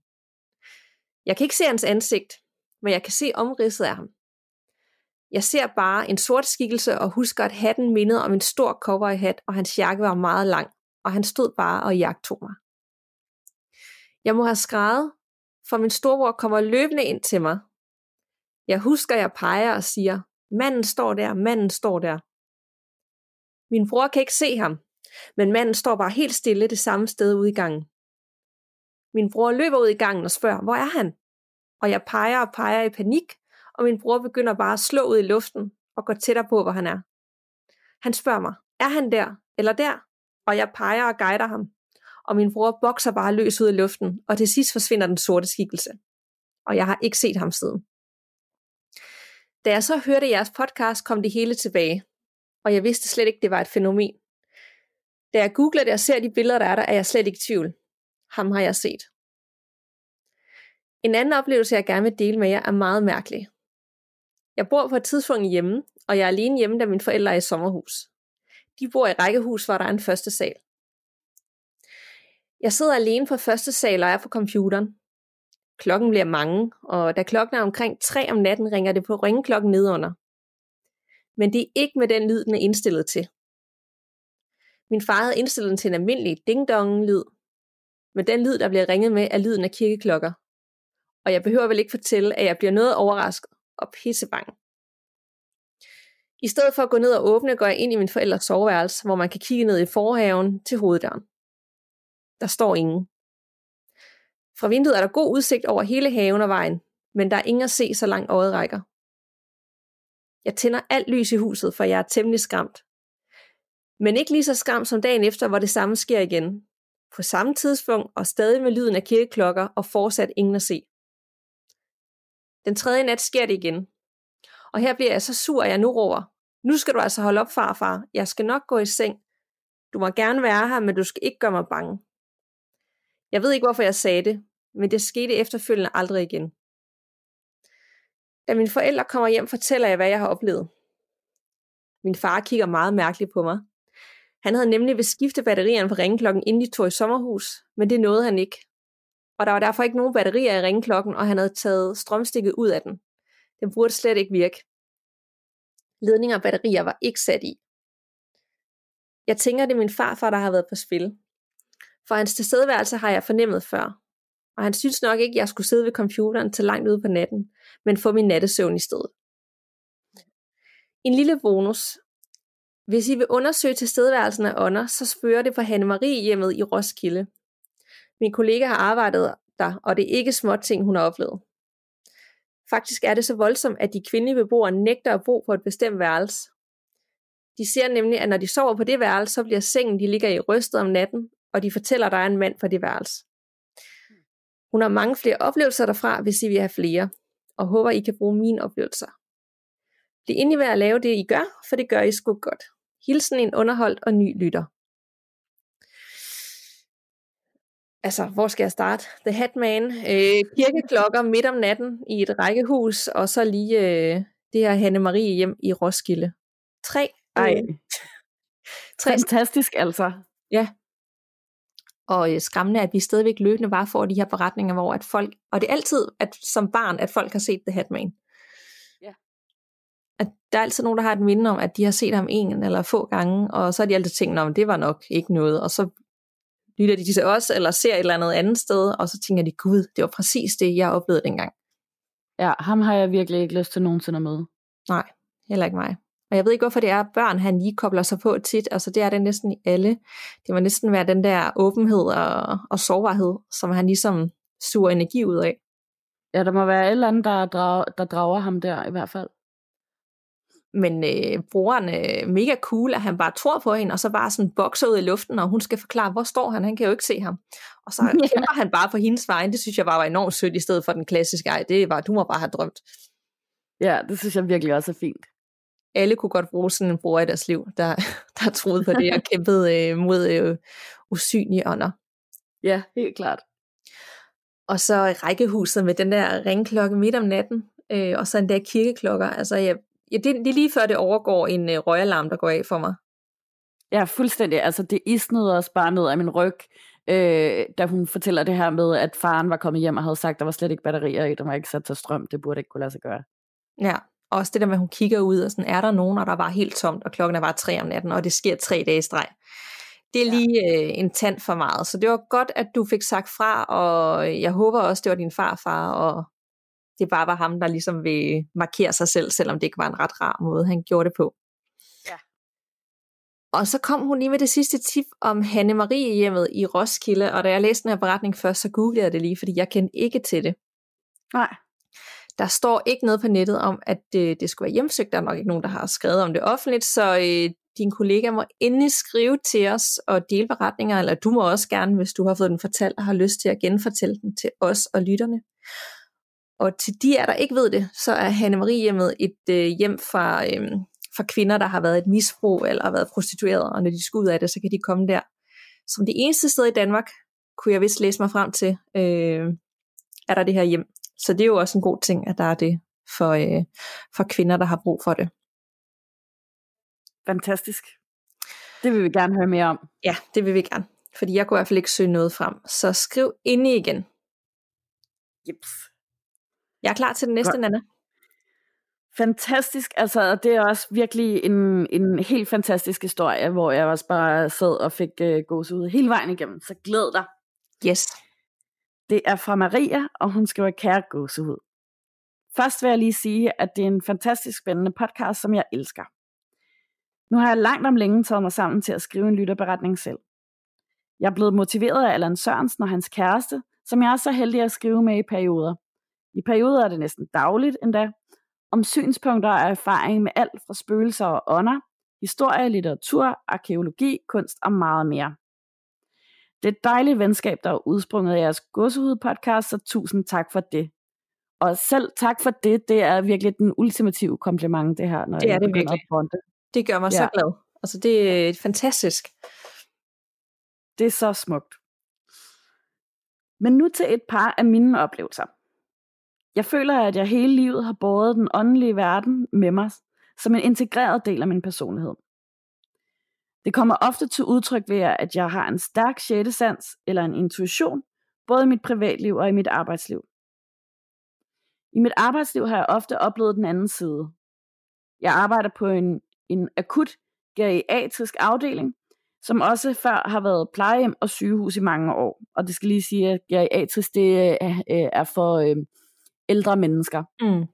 Jeg kan ikke se hans ansigt, men jeg kan se omridset af ham. Jeg ser bare en sort skikkelse og husker, at hatten mindede om en stor cowboyhat, og hans jakke var meget lang, og han stod bare og jagtog mig. Jeg må have skrevet, for min storbror kommer løbende ind til mig. Jeg husker, jeg peger og siger, manden står der, manden står der. Min bror kan ikke se ham, men manden står bare helt stille det samme sted ude i gangen. Min bror løber ud i gangen og spørger, hvor er han? Og jeg peger og peger i panik, og min bror begynder bare at slå ud i luften og gå tættere på, hvor han er. Han spørger mig, er han der eller der? Og jeg peger og guider ham. Og min bror bokser bare løs ud i luften, og til sidst forsvinder den sorte skikkelse. Og jeg har ikke set ham siden. Da jeg så hørte jeres podcast, kom det hele tilbage. Og jeg vidste slet ikke, det var et fænomen. Da jeg googler det og ser de billeder, der er der, er jeg slet ikke i tvivl. Ham har jeg set. En anden oplevelse, jeg gerne vil dele med jer, er meget mærkelig. Jeg bor på et tidspunkt hjemme, og jeg er alene hjemme, da mine forældre er i sommerhus. De bor i rækkehus, hvor der er en første sal. Jeg sidder alene på første sal og er på computeren. Klokken bliver mange, og da klokken er omkring 3 om natten, ringer det på ringeklokken nedunder. Men det er ikke med den lyd, den er indstillet til. Min far havde indstillet den til en almindelig ding-dong-lyd, men den lyd, der bliver ringet med, er lyden af kirkeklokker. Og jeg behøver vel ikke fortælle, at jeg bliver noget overrasket og pissebange. I stedet for at gå ned og åbne, går jeg ind i min forældres soveværelse, hvor man kan kigge ned i forhaven til hoveddøren. Der står ingen. Fra vinduet er der god udsigt over hele haven og vejen, men der er ingen at se, så langt øjet rækker. Jeg tænder alt lys i huset, for jeg er temmelig skræmt. Men ikke lige så skræmt som dagen efter, hvor det samme sker igen. På samme tidspunkt og stadig med lyden af kirkeklokker og fortsat ingen at se. Den tredje nat sker det igen. Og her bliver jeg så sur, at jeg nu råber. Nu skal du altså holde op, farfar. Jeg skal nok gå i seng. Du må gerne være her, men du skal ikke gøre mig bange. Jeg ved ikke, hvorfor jeg sagde det, men det skete efterfølgende aldrig igen. Da mine forældre kommer hjem, fortæller jeg, hvad jeg har oplevet. Min far kigger meget mærkeligt på mig. Han havde nemlig ved skifte batterierne på ringeklokken, inden de tog i sommerhus, men det nåede han ikke. Og der var derfor ikke nogen batterier i ringeklokken, og han havde taget strømstikket ud af den. Den burde slet ikke virke. Ledninger og batterier var ikke sat i. Jeg tænker, det er min farfar, der har været på spil. For hans tilstedeværelse har jeg fornemmet før. Og han synes nok ikke, jeg skulle sidde ved computeren til langt ude på natten, men få min nattesøvn i stedet. En lille bonus. Hvis I vil undersøge tilstedeværelsen af ånder, så spørger det på Hanne Marie hjemmet i Roskilde. Min kollega har arbejdet der, og det er ikke små ting, hun har oplevet. Faktisk er det så voldsomt, at de kvindelige beboere nægter at bo på et bestemt værelse. De ser nemlig, at når de sover på det værelse, så bliver sengen, de ligger i rystet om natten, og de fortæller, at der er en mand på det værelse. Hun har mange flere oplevelser derfra, hvis I vil have flere, og håber, I kan bruge mine oplevelser. Bliv endelig ved at lave det, I gør, for det gør I sgu godt. Hilsen en underholdt og ny lytter. Altså, hvor skal jeg starte? The Hatman, øh, kirkeklokker midt om natten i et rækkehus, og så lige øh, det her Hanne Marie hjem i Roskilde. Tre. Ej. Tre. Fantastisk altså. Ja. Og øh, skræmmende, at vi stadigvæk løbende bare får de her beretninger, hvor at folk, og det er altid at, som barn, at folk har set The Hatman. Ja. At der er altid nogen, der har et minde om, at de har set ham en eller få gange, og så har de altid tænkt, at det var nok ikke noget, og så lytter de til os, eller ser et eller andet andet sted, og så tænker de, gud, det var præcis det, jeg oplevede dengang. Ja, ham har jeg virkelig ikke lyst til nogensinde at møde. Nej, heller ikke mig. Og jeg ved ikke, hvorfor det er, at børn han lige kobler sig på tit. Altså det er det næsten i alle. Det må næsten være den der åbenhed og, og sårbarhed, som han ligesom suger energi ud af. Ja, der må være et eller andet, der, drager, der drager ham der i hvert fald. Men øh, broren er mega cool, at han bare tror på hende, og så bare sådan bokser ud i luften, og hun skal forklare, hvor står han? Han kan jo ikke se ham. Og så ja. kæmper han bare for hendes vejen. Det synes jeg bare var enormt sødt, i stedet for den klassiske, ej, det var, du må bare have drømt. Ja, det synes jeg virkelig også er fint. Alle kunne godt bruge sådan en bror i deres liv, der, der troede på det og kæmpede øh, mod øh, usynlige ånder. Ja, helt klart. Og så rækkehuset med den der ringklokke midt om natten, øh, og så en dag kirkeklokker. Altså, jeg, ja, det, det er lige før det overgår en øh, røgalarm, der går af for mig. Ja, fuldstændig. Altså, det isnede også bare ned af min ryg, øh, da hun fortæller det her med, at faren var kommet hjem og havde sagt, at der var slet ikke batterier i, der var ikke sat til strøm. Det burde ikke kunne lade sig gøre. Ja, også det der med, at hun kigger ud, og sådan, er der nogen, og der var helt tomt, og klokken er bare tre om natten, og det sker tre dage i streg. Det er lige øh, en tand for meget, så det var godt, at du fik sagt fra, og jeg håber også, det var din farfar, og det bare var ham, der ligesom vil markere sig selv, selvom det ikke var en ret rar måde, han gjorde det på. Ja. Og så kom hun lige med det sidste tip om Hanne Marie hjemmet i Roskilde, og da jeg læste den her beretning først, så googlede jeg det lige, fordi jeg kendte ikke til det. Nej. Der står ikke noget på nettet om, at det, det skulle være hjemsøgt. Der er nok ikke nogen, der har skrevet om det offentligt, så øh, din kollega må endelig skrive til os og dele beretninger, eller du må også gerne, hvis du har fået den fortalt og har lyst til at genfortælle den til os og lytterne. Og til de er der ikke ved det, så er Hanne Marie hjemmet et øh, hjem fra, øh, fra kvinder, der har været et misbrug eller har været prostitueret, og når de skal ud af det, så kan de komme der. Som det eneste sted i Danmark, kunne jeg vist læse mig frem til, øh, er der det her hjem. Så det er jo også en god ting, at der er det for, øh, for kvinder, der har brug for det. Fantastisk. Det vil vi gerne høre mere om. Ja, det vil vi gerne. Fordi jeg kunne i hvert fald ikke søge noget frem. Så skriv ind igen. Jeps. Jeg er klar til den næste, Godt. Nana. Fantastisk, altså det er også virkelig en, en helt fantastisk historie, hvor jeg også bare sad og fik uh, gås ud hele vejen igennem, så glæd dig. Yes. Det er fra Maria, og hun skriver kære gåsehud. Først vil jeg lige sige, at det er en fantastisk spændende podcast, som jeg elsker. Nu har jeg langt om længe taget mig sammen til at skrive en lytterberetning selv. Jeg er blevet motiveret af Allan Sørensen og hans kæreste, som jeg er så heldig at skrive med i perioder. I perioder er det næsten dagligt endda, om synspunkter og erfaring med alt fra spøgelser og ånder, historie, litteratur, arkeologi, kunst og meget mere. Det er et dejligt venskab, der er udsprunget af jeres godsehud-podcast, så tusind tak for det. Og selv tak for det, det er virkelig den ultimative kompliment, det her, når det er jeg det virkelig. at Det gør mig ja. så glad. Altså, det er fantastisk. Det er så smukt. Men nu til et par af mine oplevelser. Jeg føler, at jeg hele livet har båret den åndelige verden med mig, som en integreret del af min personlighed. Det kommer ofte til udtryk ved, at jeg har en stærk sjette sans eller en intuition, både i mit privatliv og i mit arbejdsliv. I mit arbejdsliv har jeg ofte oplevet den anden side. Jeg arbejder på en, en akut geriatrisk afdeling, som også før har været plejehjem og sygehus i mange år. Og det skal lige sige, at geriatrisk det er, er for øh, ældre mennesker. Mm.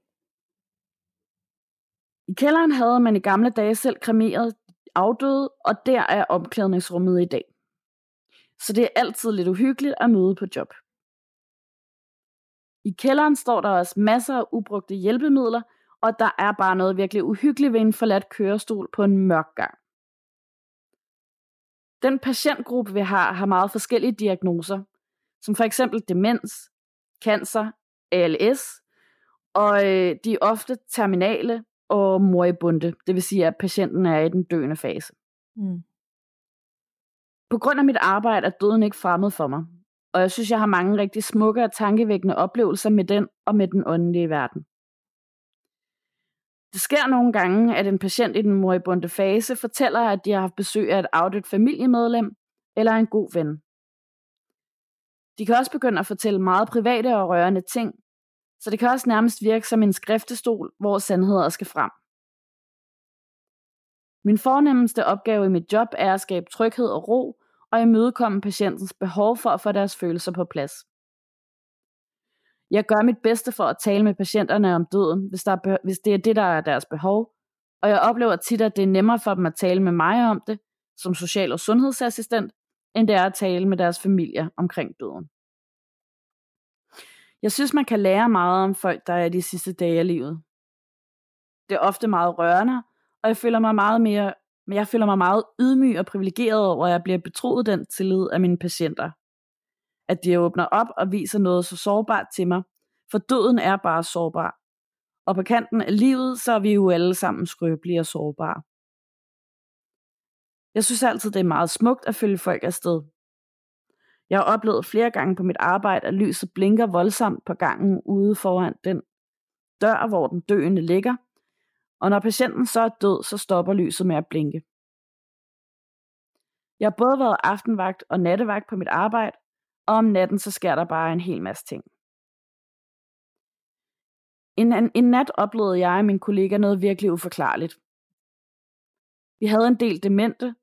I kælderen havde man i gamle dage selv kremeret afdøde, og der er omklædningsrummet i dag. Så det er altid lidt uhyggeligt at møde på job. I kælderen står der også masser af ubrugte hjælpemidler, og der er bare noget virkelig uhyggeligt ved en forladt kørestol på en mørk gang. Den patientgruppe, vi har, har meget forskellige diagnoser, som for eksempel demens, cancer, ALS, og øh, de er ofte terminale og moribunde, det vil sige, at patienten er i den døende fase. Mm. På grund af mit arbejde er døden ikke fremmed for mig, og jeg synes, jeg har mange rigtig smukke og tankevækkende oplevelser med den og med den åndelige verden. Det sker nogle gange, at en patient i den moribunde fase fortæller, at de har haft besøg af et afdødt familiemedlem eller en god ven. De kan også begynde at fortælle meget private og rørende ting, så det kan også nærmest virke som en skriftestol, hvor sandheder skal frem. Min fornemmeste opgave i mit job er at skabe tryghed og ro, og imødekomme patientens behov for at få deres følelser på plads. Jeg gør mit bedste for at tale med patienterne om døden, hvis, der er, hvis det er det, der er deres behov, og jeg oplever tit, at det er nemmere for dem at tale med mig om det, som social- og sundhedsassistent, end det er at tale med deres familie omkring døden. Jeg synes, man kan lære meget om folk, der er de sidste dage af livet. Det er ofte meget rørende, og jeg føler mig meget mere, men jeg føler mig meget ydmyg og privilegeret over, at jeg bliver betroet den tillid af mine patienter. At de åbner op og viser noget så sårbart til mig, for døden er bare sårbar. Og på kanten af livet, så er vi jo alle sammen skrøbelige og sårbare. Jeg synes altid, det er meget smukt at følge folk afsted. Jeg har oplevet flere gange på mit arbejde, at lyset blinker voldsomt på gangen ude foran den dør, hvor den døende ligger, og når patienten så er død, så stopper lyset med at blinke. Jeg har både været aftenvagt og nattevagt på mit arbejde, og om natten så sker der bare en hel masse ting. En, en, en nat oplevede jeg og min kollega noget virkelig uforklarligt. Vi havde en del demente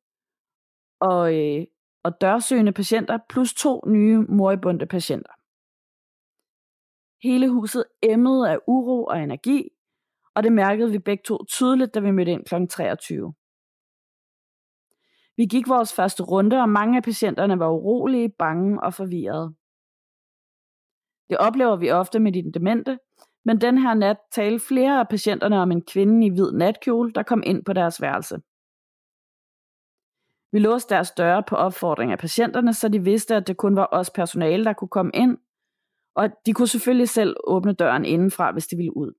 og, øh, og dørsøgende patienter, plus to nye moribunde patienter. Hele huset emmede af uro og energi, og det mærkede vi begge to tydeligt, da vi mødte ind kl. 23. Vi gik vores første runde, og mange af patienterne var urolige, bange og forvirrede. Det oplever vi ofte med de demente, men den her nat talte flere af patienterne om en kvinde i hvid natkjole, der kom ind på deres værelse. Vi låste deres døre på opfordring af patienterne, så de vidste, at det kun var os personale, der kunne komme ind, og de kunne selvfølgelig selv åbne døren indenfra, hvis de ville ud.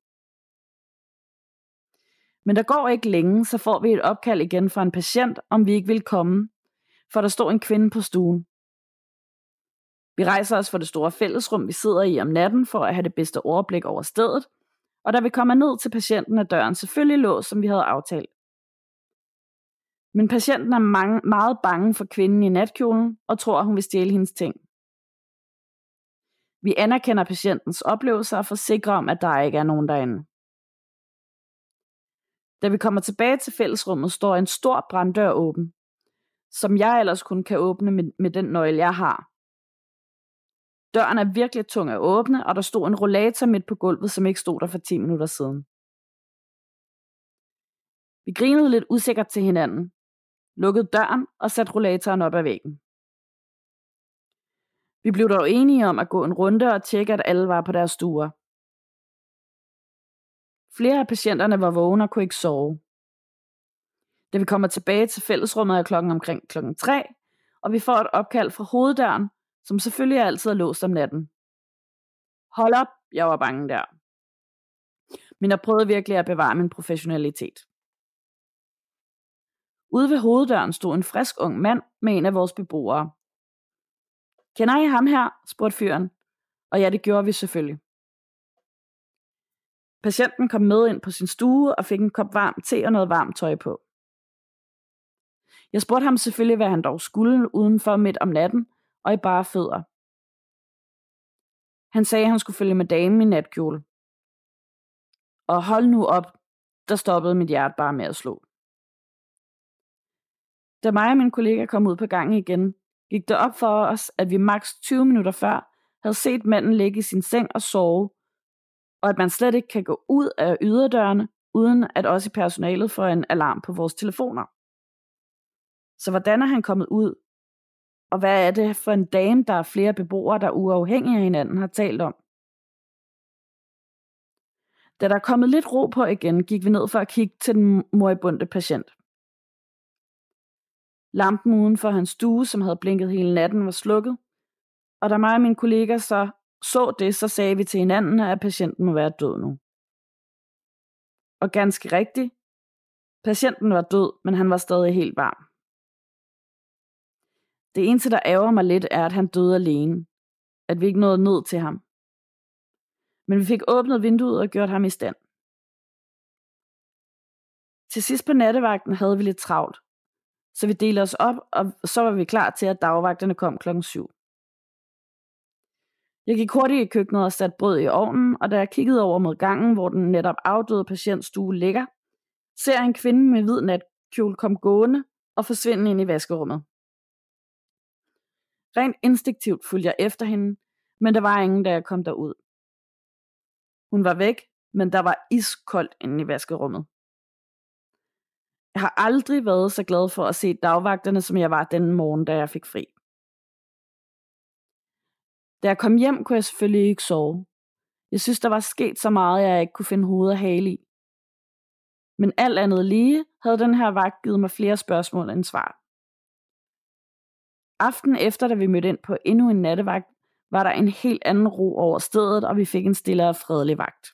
Men der går ikke længe, så får vi et opkald igen fra en patient, om vi ikke vil komme, for der står en kvinde på stuen. Vi rejser os fra det store fællesrum, vi sidder i om natten, for at have det bedste overblik over stedet, og da vi kommer ned til patienten, er døren selvfølgelig låst, som vi havde aftalt. Men patienten er mange, meget bange for kvinden i natkjolen og tror, at hun vil stjæle hendes ting. Vi anerkender patientens oplevelser og forsikrer om, at der ikke er nogen derinde. Da vi kommer tilbage til fællesrummet, står en stor branddør åben, som jeg ellers kun kan åbne med, med den nøgle, jeg har. Døren er virkelig tung at åbne, og der stod en rollator midt på gulvet, som ikke stod der for 10 minutter siden. Vi grinede lidt usikkert til hinanden, lukkede døren og satte rollatoren op ad væggen. Vi blev dog enige om at gå en runde og tjekke, at alle var på deres stuer. Flere af patienterne var vågne og kunne ikke sove. Da vi kommer tilbage til fællesrummet er klokken omkring klokken 3, og vi får et opkald fra hoveddøren, som selvfølgelig altid er låst om natten. Hold op, jeg var bange der. Men jeg prøvede virkelig at bevare min professionalitet. Ude ved hoveddøren stod en frisk ung mand med en af vores beboere. Kender I ham her? spurgte fyren. Og ja, det gjorde vi selvfølgelig. Patienten kom med ind på sin stue og fik en kop varm te og noget varmt tøj på. Jeg spurgte ham selvfølgelig, hvad han dog skulle udenfor midt om natten og i bare fødder. Han sagde, at han skulle følge med damen i natkjole. Og hold nu op, der stoppede mit hjerte bare med at slå. Da mig og min kollega kom ud på gangen igen, gik det op for os, at vi maks 20 minutter før havde set manden ligge i sin seng og sove, og at man slet ikke kan gå ud af yderdørene, uden at også i personalet får en alarm på vores telefoner. Så hvordan er han kommet ud? Og hvad er det for en dame, der er flere beboere, der uafhængige af hinanden har talt om? Da der er kommet lidt ro på igen, gik vi ned for at kigge til den moribunde patient. Lampen uden for hans stue, som havde blinket hele natten, var slukket, og da mig og min kollega så så det, så sagde vi til hinanden, at patienten må være død nu. Og ganske rigtigt, patienten var død, men han var stadig helt varm. Det eneste, der ærger mig lidt, er, at han døde alene. At vi ikke nåede ned til ham. Men vi fik åbnet vinduet og gjort ham i stand. Til sidst på nattevagten havde vi lidt travlt, så vi delte os op, og så var vi klar til, at dagvagterne kom klokken 7. Jeg gik hurtigt i køkkenet og satte brød i ovnen, og da jeg kiggede over mod gangen, hvor den netop afdøde patientstue ligger, ser jeg en kvinde med hvid natkjole komme gående og forsvinde ind i vaskerummet. Rent instinktivt fulgte jeg efter hende, men der var ingen, da jeg kom derud. Hun var væk, men der var iskoldt inde i vaskerummet. Jeg har aldrig været så glad for at se dagvagterne, som jeg var den morgen, da jeg fik fri. Da jeg kom hjem, kunne jeg selvfølgelig ikke sove. Jeg synes, der var sket så meget, jeg ikke kunne finde hoved og hale i. Men alt andet lige havde den her vagt givet mig flere spørgsmål end svar. Aften efter, da vi mødte ind på endnu en nattevagt, var der en helt anden ro over stedet, og vi fik en stille og fredelig vagt.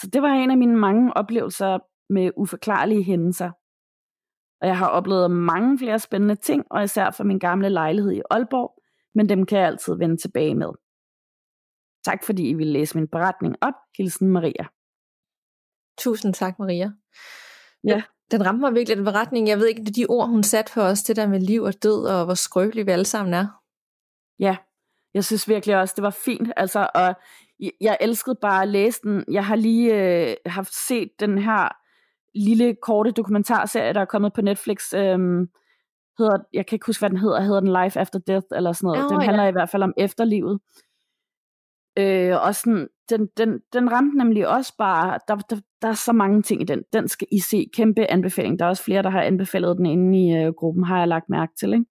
Så det var en af mine mange oplevelser med uforklarlige hændelser. Og jeg har oplevet mange flere spændende ting, og især for min gamle lejlighed i Aalborg, men dem kan jeg altid vende tilbage med. Tak fordi I ville læse min beretning op. Hilsen Maria. Tusind tak, Maria. Ja. Den ramte mig virkelig, den beretning. Jeg ved ikke, det de ord, hun satte for os, det der med liv og død, og hvor skrøbelige vi alle sammen er. Ja, jeg synes virkelig også, det var fint. Altså, og jeg elskede bare at læse den. Jeg har lige øh, haft set den her lille korte dokumentarserie, der er kommet på Netflix. Øhm, hedder, jeg kan ikke huske, hvad den hedder. Hedder den Life After Death eller sådan noget. Oh, den handler ja. i hvert fald om efterlivet. Øh, og sådan, den, den, den ramte nemlig også bare, der, der, der er så mange ting i den. Den skal I se. Kæmpe anbefaling. Der er også flere, der har anbefalet den inde i øh, gruppen, har jeg lagt mærke til. Ikke?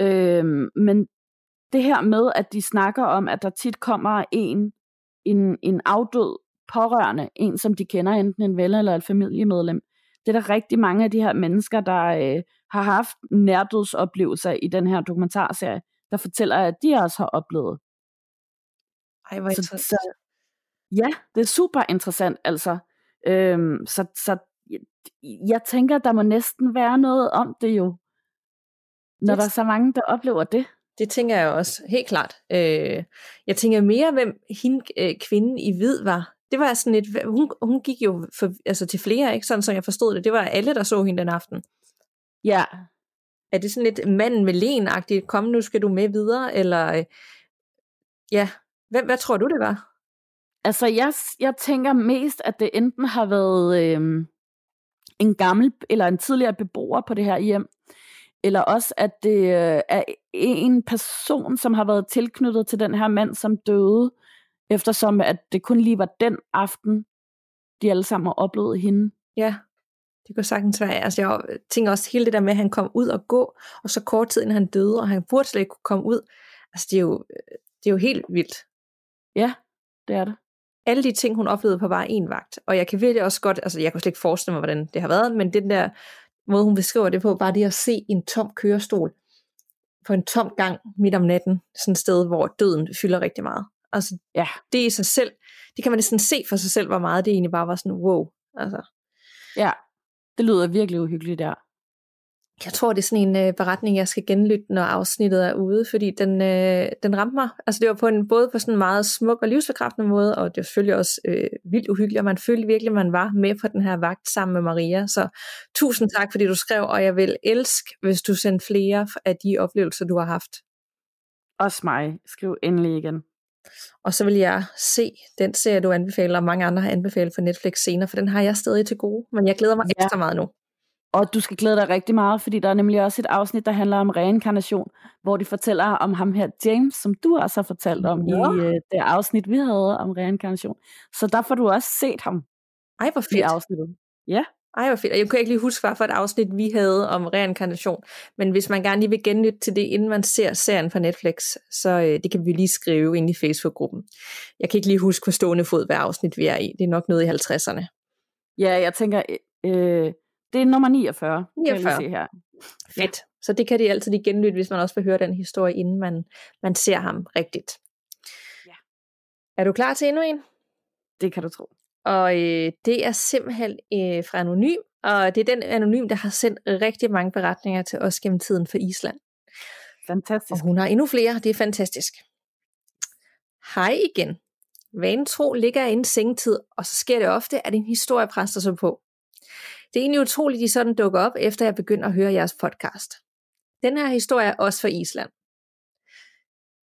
Øh, men det her med, at de snakker om, at der tit kommer en, en, en afdød pårørende, en som de kender, enten en ven eller et familiemedlem. Det er der rigtig mange af de her mennesker, der øh, har haft nærdødsoplevelser i den her dokumentarserie, der fortæller, at de også har oplevet. Ej, hvor så, så, Ja, det er super interessant, altså. Øhm, så, så jeg, jeg tænker, der må næsten være noget om det jo, når det, der er så mange, der oplever det. Det tænker jeg også, helt klart. Øh, jeg tænker mere, hvem hende, øh, kvinden i hvid var. Det var sådan et, hun, hun gik jo for, altså til flere, ikke? Sådan som jeg forstod det. Det var alle, der så hende den aften. Ja. Er det sådan lidt manden med len kom nu skal du med videre, eller øh, ja, hvad, hvad tror du det var? Altså, jeg, jeg tænker mest, at det enten har været øh, en gammel eller en tidligere beboer på det her hjem, eller også at det øh, er en person, som har været tilknyttet til den her mand, som døde, eftersom at det kun lige var den aften, de alle sammen har oplevet hende. Ja, det kunne sagtens være. Altså, jeg tænker også hele det der med, at han kom ud og gå, og så kort tid inden han døde, og han burde slet ikke kunne komme ud. Altså, det er jo, det er jo helt vildt. Ja, det er det alle de ting, hun oplevede på bare en vagt. Og jeg kan virkelig også godt, altså jeg kan slet ikke forestille mig, hvordan det har været, men den der måde, hun beskriver det på, bare det at se en tom kørestol på en tom gang midt om natten, sådan et sted, hvor døden fylder rigtig meget. Altså, ja. det i sig selv, det kan man næsten se for sig selv, hvor meget det egentlig bare var sådan, wow. Altså. Ja, det lyder virkelig uhyggeligt der jeg tror, det er sådan en øh, beretning, jeg skal genlytte, når afsnittet er ude, fordi den, øh, den ramte mig. Altså det var på en, både på sådan en meget smuk og livsbekræftende måde, og det var selvfølgelig også øh, vildt uhyggeligt, og man følte virkelig, at man var med på den her vagt sammen med Maria. Så tusind tak, fordi du skrev, og jeg vil elske, hvis du sender flere af de oplevelser, du har haft. Også mig. Skriv endelig igen. Og så vil jeg se den serie, du anbefaler, og mange andre har anbefalet for Netflix senere, for den har jeg stadig til gode, men jeg glæder mig ja. ekstra meget nu. Og du skal glæde dig rigtig meget, fordi der er nemlig også et afsnit, der handler om reinkarnation, hvor de fortæller om ham her, James, som du også har fortalt om ja. i uh, det afsnit, vi havde om reinkarnation. Så der får du også set ham. Ej, hvor fedt. I afsnittet. Ja. Ej, hvor fedt. Jeg kan ikke lige huske, hvad for et afsnit vi havde om reinkarnation. Men hvis man gerne lige vil genlytte til det, inden man ser serien på Netflix, så øh, det kan vi lige skrive ind i Facebook-gruppen. Jeg kan ikke lige huske på stående fod, hvad afsnit vi er i. Det er nok noget i 50'erne. Ja, jeg tænker... Øh det er nummer 49, 49. Kan jeg se her. Fedt. Så det kan de altid lige genlytte, hvis man også vil høre den historie, inden man, man ser ham rigtigt. Ja. Er du klar til endnu en? Det kan du tro. Og øh, det er simpelthen øh, fra Anonym, og det er den Anonym, der har sendt rigtig mange beretninger til os gennem tiden for Island. Fantastisk. Og hun har endnu flere, det er fantastisk. Hej igen. Vanen tro ligger jeg inden sengetid, og så sker det ofte, at en historie præster sig på. Det er egentlig utroligt, at de sådan dukker op, efter jeg begynder at høre jeres podcast. Den her historie er også fra Island.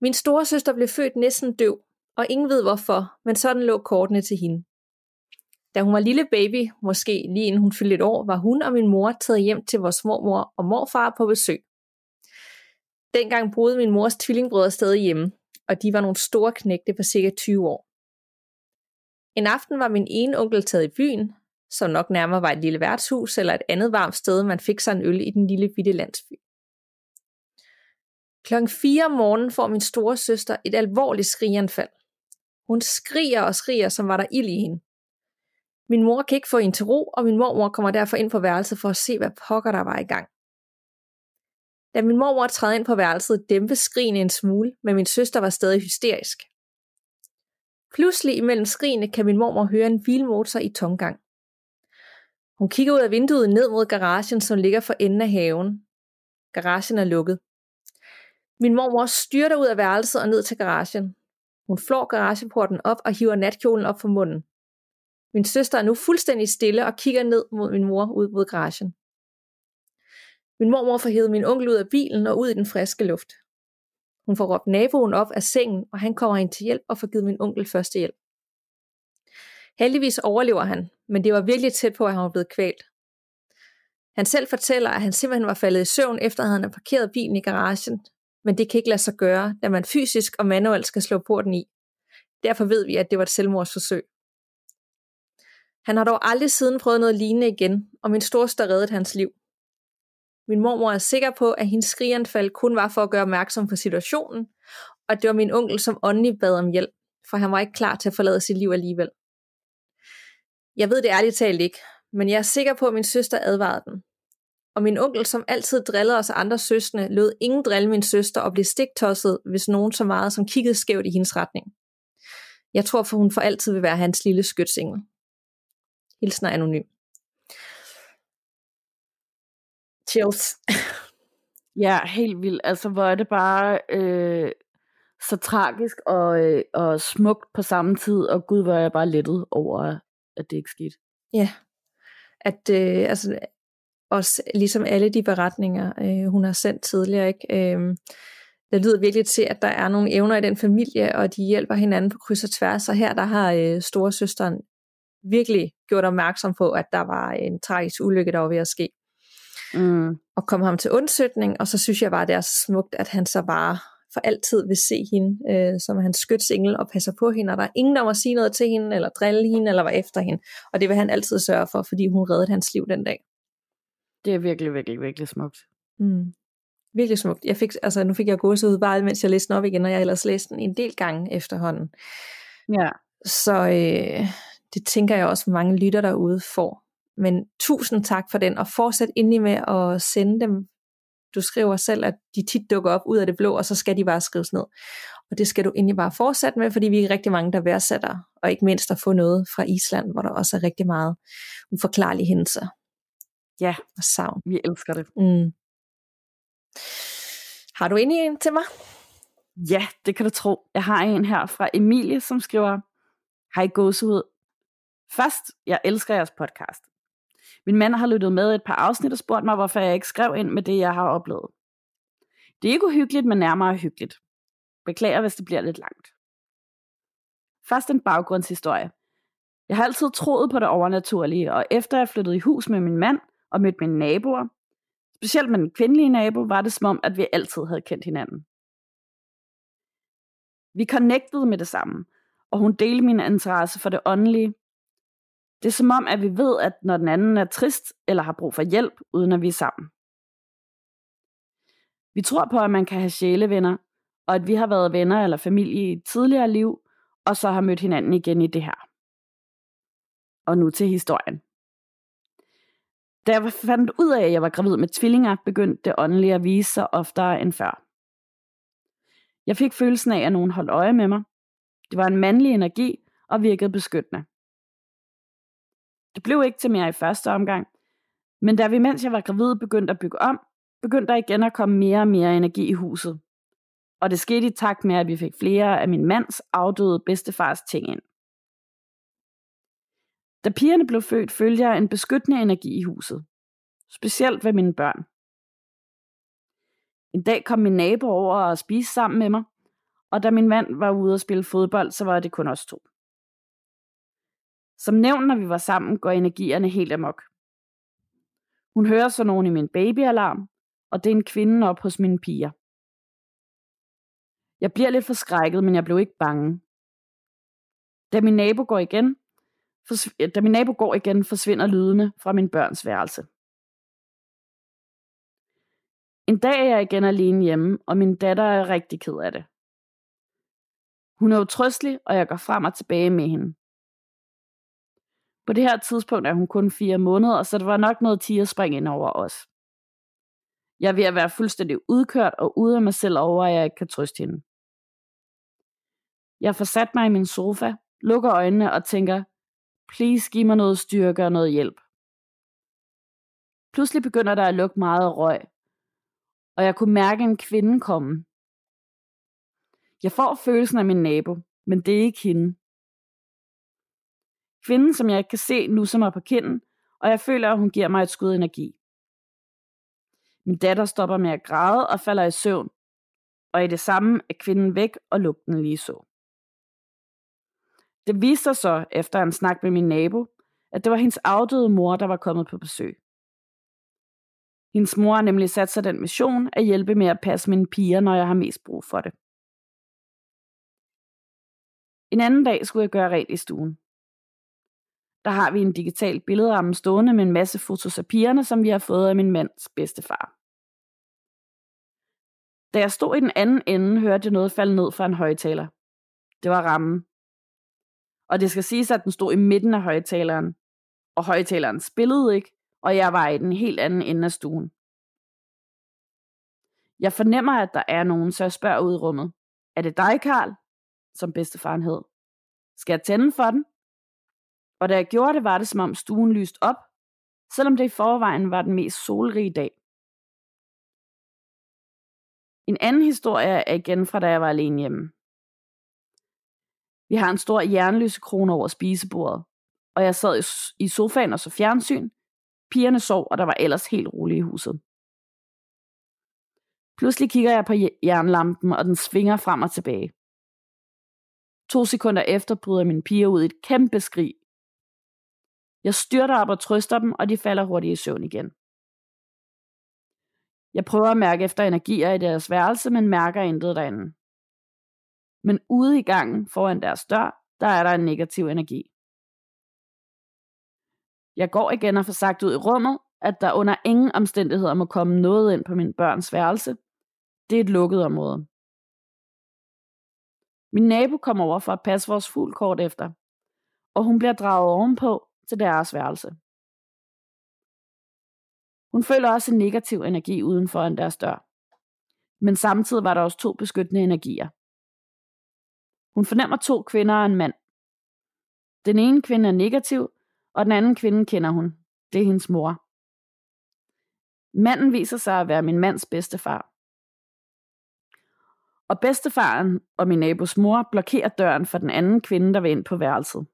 Min store søster blev født næsten døv, og ingen ved hvorfor, men sådan lå kortene til hende. Da hun var lille baby, måske lige inden hun fyldte et år, var hun og min mor taget hjem til vores mormor og morfar på besøg. Dengang boede min mors tvillingbrødre stadig hjemme, og de var nogle store knægte på cirka 20 år. En aften var min ene onkel taget i byen, som nok nærmere var et lille værtshus eller et andet varmt sted, man fik sig en øl i den lille bitte landsby. Klokken 4 om morgenen får min store søster et alvorligt skrigeanfald. Hun skriger og skriger, som var der ild i hende. Min mor kan ikke få en til ro, og min mormor kommer derfor ind på værelset for at se, hvad pokker der var i gang. Da min mormor træder ind på værelset, dæmpes skrigene en smule, men min søster var stadig hysterisk. Pludselig imellem skrigene kan min mormor høre en bilmotor i tomgang. Hun kigger ud af vinduet ned mod garagen, som ligger for enden af haven. Garagen er lukket. Min mormor styrter ud af værelset og ned til garagen. Hun flår garageporten op og hiver natkjolen op for munden. Min søster er nu fuldstændig stille og kigger ned mod min mor ud mod garagen. Min mormor får hævet min onkel ud af bilen og ud i den friske luft. Hun får råbt naboen op af sengen, og han kommer ind til hjælp og får givet min onkel første hjælp. Heldigvis overlever han, men det var virkelig tæt på, at han var blevet kvalt. Han selv fortæller, at han simpelthen var faldet i søvn, efter at han havde parkeret bilen i garagen, men det kan ikke lade sig gøre, da man fysisk og manuelt skal slå porten i. Derfor ved vi, at det var et selvmordsforsøg. Han har dog aldrig siden prøvet noget lignende igen, og min storster reddede hans liv. Min mormor er sikker på, at hendes skrigeanfald kun var for at gøre opmærksom på situationen, og at det var min onkel, som åndelig bad om hjælp, for han var ikke klar til at forlade sit liv alligevel. Jeg ved det ærligt talt ikke, men jeg er sikker på, at min søster advarede den. Og min onkel, som altid drillede os andre søstre, lød ingen drille min søster og blev stiktosset, hvis nogen så meget som kiggede skævt i hendes retning. Jeg tror, for hun for altid vil være hans lille skytsengel. Hilsner anonym. Chills. Ja, helt vildt. Altså, hvor er det bare øh, så tragisk og, øh, og smukt på samme tid, og gud, hvor er jeg bare lettet over, at det ikke skete. Ja, at øh, altså, også ligesom alle de beretninger, øh, hun har sendt tidligere, ikke? Øh, det lyder virkelig til, at der er nogle evner i den familie, og de hjælper hinanden på kryds og tværs, og her der har øh, storesøsteren virkelig gjort opmærksom på, at der var en tragisk ulykke, der var ved at ske. Mm. Og kom ham til undsøgning, og så synes jeg bare, det er så smukt, at han så bare for altid vil se hende øh, som hans skytsengel og passer på hende, og der er ingen, der må sige noget til hende, eller drille hende, eller være efter hende. Og det vil han altid sørge for, fordi hun reddede hans liv den dag. Det er virkelig, virkelig, virkelig smukt. Mm. Virkelig smukt. Jeg fik, altså, nu fik jeg gåse ud bare, mens jeg læste den op igen, og jeg har ellers læst den en del gange efterhånden. Ja. Så øh, det tænker jeg også, mange lytter derude får. Men tusind tak for den, og fortsæt endelig med at sende dem. Du skriver selv, at de tit dukker op ud af det blå, og så skal de bare skrives ned. Og det skal du endelig bare fortsætte med, fordi vi er rigtig mange, der værdsætter, og ikke mindst at få noget fra Island, hvor der også er rigtig meget uforklarlige hændelser. Ja, og savn. vi elsker det. Mm. Har du endelig en til mig? Ja, det kan du tro. Jeg har en her fra Emilie, som skriver, Hej gåsehud. Først, jeg elsker jeres podcast. Min mand har lyttet med et par afsnit og spurgt mig, hvorfor jeg ikke skrev ind med det, jeg har oplevet. Det er ikke uhyggeligt, men nærmere hyggeligt. Beklager, hvis det bliver lidt langt. Først en baggrundshistorie. Jeg har altid troet på det overnaturlige, og efter jeg flyttede i hus med min mand og mødte mine naboer, specielt med den kvindelige nabo, var det som om, at vi altid havde kendt hinanden. Vi connectede med det samme, og hun delte min interesse for det åndelige, det er som om, at vi ved, at når den anden er trist eller har brug for hjælp, uden at vi er sammen. Vi tror på, at man kan have sjælevenner, og at vi har været venner eller familie i et tidligere liv, og så har mødt hinanden igen i det her. Og nu til historien. Da jeg fandt ud af, at jeg var gravid med tvillinger, begyndte det åndelige at vise sig oftere end før. Jeg fik følelsen af, at nogen holdt øje med mig. Det var en mandlig energi og virkede beskyttende. Det blev ikke til mere i første omgang, men da vi, mens jeg var gravid, begyndte at bygge om, begyndte der igen at komme mere og mere energi i huset. Og det skete i takt med, at vi fik flere af min mands afdøde bedstefars ting ind. Da pigerne blev født, følte jeg en beskyttende energi i huset. Specielt ved mine børn. En dag kom min nabo over og spiste sammen med mig, og da min mand var ude at spille fodbold, så var det kun os to. Som nævnt, når vi var sammen, går energierne helt amok. Hun hører så nogen i min babyalarm, og det er en kvinde op hos mine piger. Jeg bliver lidt forskrækket, men jeg blev ikke bange. Da min nabo går igen, da min nabo går igen, forsvinder lydene fra min børns værelse. En dag er jeg igen alene hjemme, og min datter er rigtig ked af det. Hun er utrystelig, og jeg går frem og tilbage med hende. På det her tidspunkt er hun kun fire måneder, så det var nok noget tigerspring ind over os. Jeg er ved at være fuldstændig udkørt og ude af mig selv over, at jeg ikke kan trøste hende. Jeg får sat mig i min sofa, lukker øjnene og tænker, please giv mig noget styrke og noget hjælp. Pludselig begynder der at lukke meget røg, og jeg kunne mærke en kvinde komme. Jeg får følelsen af min nabo, men det er ikke hende. Kvinden, som jeg ikke kan se, nu som er på kinden, og jeg føler, at hun giver mig et skud energi. Min datter stopper med at græde og falder i søvn, og i det samme er kvinden væk, og lugten lige så. Det viste sig så, efter en snak med min nabo, at det var hendes afdøde mor, der var kommet på besøg. Hendes mor har nemlig sat sig den mission at hjælpe med at passe mine piger, når jeg har mest brug for det. En anden dag skulle jeg gøre rent i stuen. Der har vi en digital billedramme stående med en masse fotos af pigerne, som vi har fået af min mands bedstefar. Da jeg stod i den anden ende, hørte jeg noget falde ned fra en højtaler. Det var rammen. Og det skal siges, at den stod i midten af højtaleren. Og højtaleren spillede ikke, og jeg var i den helt anden ende af stuen. Jeg fornemmer, at der er nogen, så jeg spørger ud i rummet. Er det dig, Karl? Som bedstefaren hed. Skal jeg tænde for den? Og da jeg gjorde det, var det som om stuen lyste op, selvom det i forvejen var den mest solrige dag. En anden historie er igen fra da jeg var alene hjemme. Vi har en stor jernlysekrone over spisebordet, og jeg sad i sofaen og så fjernsyn. Pigerne sov, og der var ellers helt roligt i huset. Pludselig kigger jeg på jernlampen, og den svinger frem og tilbage. To sekunder efter bryder min piger ud i et kæmpe skrig. Jeg styrter op og trøster dem, og de falder hurtigt i søvn igen. Jeg prøver at mærke efter energier i deres værelse, men mærker intet derinde. Men ude i gangen foran deres dør, der er der en negativ energi. Jeg går igen og får sagt ud i rummet, at der under ingen omstændigheder må komme noget ind på min børns værelse. Det er et lukket område. Min nabo kommer over for at passe vores fugl kort efter, og hun bliver draget ovenpå til deres værelse. Hun føler også en negativ energi uden for deres dør. Men samtidig var der også to beskyttende energier. Hun fornemmer to kvinder og en mand. Den ene kvinde er negativ, og den anden kvinde kender hun. Det er hendes mor. Manden viser sig at være min mands bedstefar. Og bedstefaren og min nabos mor blokerer døren for den anden kvinde, der vil ind på værelset.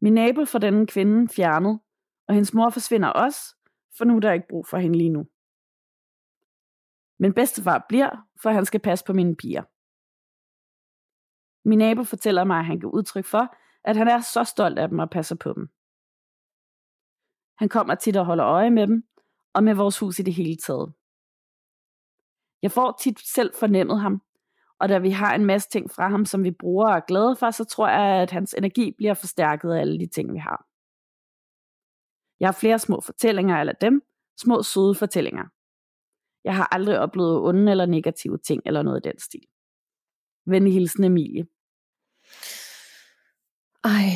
Min nabo får denne kvinde fjernet, og hendes mor forsvinder også, for nu er der ikke brug for hende lige nu. Men bedstefar bliver, for han skal passe på mine piger. Min nabo fortæller mig, at han kan udtryk for, at han er så stolt af dem og passer på dem. Han kommer tit og holder øje med dem, og med vores hus i det hele taget. Jeg får tit selv fornemmet ham, og da vi har en masse ting fra ham, som vi bruger og er glade for, så tror jeg, at hans energi bliver forstærket af alle de ting, vi har. Jeg har flere små fortællinger eller dem, små søde fortællinger. Jeg har aldrig oplevet onde eller negative ting eller noget i den stil. Venlig hilsen Emilie. Ej,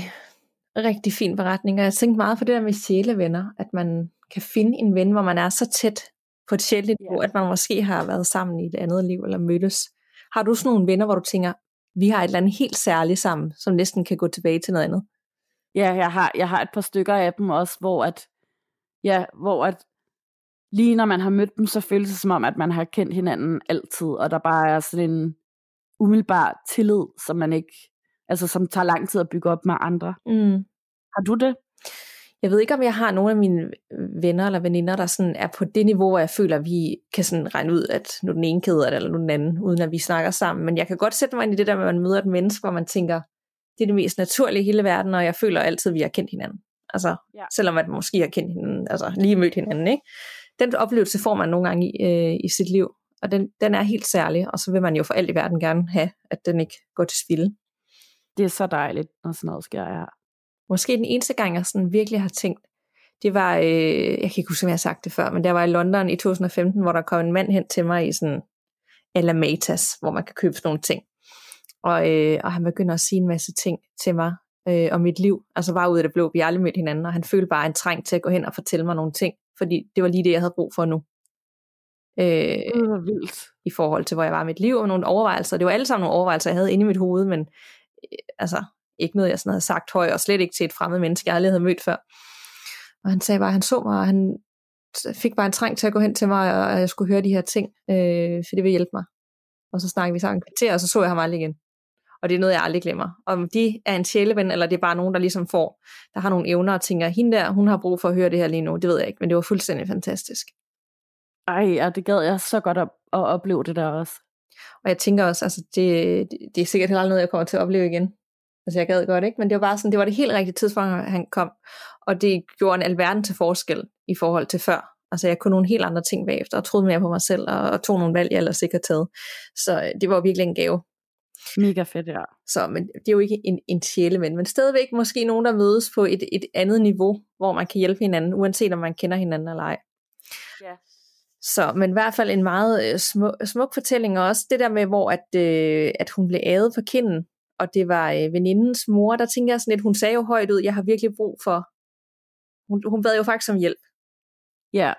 rigtig fin beretning. Og jeg tænkte meget på det der med sjælevenner, at man kan finde en ven, hvor man er så tæt på et sjældent niveau, ja. at man måske har været sammen i et andet liv eller mødtes. Har du sådan nogle venner, hvor du tænker, vi har et eller andet helt særligt sammen, som næsten kan gå tilbage til noget andet? Ja, jeg har, jeg har et par stykker af dem også, hvor at, ja, hvor at lige når man har mødt dem, så føles det som om, at man har kendt hinanden altid, og der bare er sådan en umiddelbar tillid, som man ikke, altså som tager lang tid at bygge op med andre. Mm. Har du det? Jeg ved ikke, om jeg har nogle af mine venner eller veninder, der sådan er på det niveau, hvor jeg føler, at vi kan sådan regne ud, at nu den ene keder det, eller nu den anden, uden at vi snakker sammen. Men jeg kan godt sætte mig ind i det der med, at man møder et menneske, hvor man tænker, det er det mest naturlige i hele verden, og jeg føler altid, at vi har kendt hinanden. Altså, ja. selvom at man måske har kendt hinanden, altså lige mødt hinanden, ikke? Den oplevelse får man nogle gange i, øh, i sit liv, og den, den er helt særlig, og så vil man jo for alt i verden gerne have, at den ikke går til spilde. Det er så dejligt, når sådan noget sker, ja. Måske den eneste gang, jeg sådan virkelig har tænkt, det var, øh, jeg kan ikke huske, om jeg har sagt det før, men der var i London i 2015, hvor der kom en mand hen til mig i sådan eller Matas, hvor man kan købe sådan nogle ting. Og, øh, og han begynder at sige en masse ting til mig øh, om mit liv. Altså bare ud af det blå, vi har aldrig mødt hinanden, og han følte bare en træng til at gå hen og fortælle mig nogle ting, fordi det var lige det, jeg havde brug for nu. Øh, det var vildt. I forhold til, hvor jeg var i mit liv, og nogle overvejelser. Det var alle sammen nogle overvejelser, jeg havde inde i mit hoved, men øh, altså ikke noget, jeg sådan havde sagt højt, og slet ikke til et fremmed menneske, jeg aldrig havde mødt før. Og han sagde bare, at han så mig, og han fik bare en træng til at gå hen til mig, og jeg skulle høre de her ting, øh, for det ville hjælpe mig. Og så snakkede vi sammen en kvarter, og så så jeg ham aldrig igen. Og det er noget, jeg aldrig glemmer. Om de er en sjæleven, eller det er bare nogen, der ligesom får, der har nogle evner og tænker, hende der, hun har brug for at høre det her lige nu, det ved jeg ikke, men det var fuldstændig fantastisk. Ej, ja, det gad jeg så godt at, at opleve det der også. Og jeg tænker også, altså det, det er sikkert heller noget, jeg kommer til at opleve igen. Altså jeg gad godt, ikke? Men det var bare sådan, det var det helt rigtige tidspunkt, han kom. Og det gjorde en alverden til forskel i forhold til før. Altså jeg kunne nogle helt andre ting bagefter, og troede mere på mig selv, og, og tog nogle valg, jeg ellers ikke taget. Så øh, det var virkelig en gave. Mega fedt, ja. Så men det er jo ikke en, en sjæleven, men stadigvæk måske nogen, der mødes på et, et andet niveau, hvor man kan hjælpe hinanden, uanset om man kender hinanden eller ej. Ja. Så, men i hvert fald en meget øh, smuk, smuk fortælling, og også det der med, hvor at, øh, at hun blev ædet for kinden, og det var øh, venindens mor, der tænker jeg sådan lidt, hun sagde jo højt ud, jeg har virkelig brug for, hun, hun bad jo faktisk om hjælp. Ja.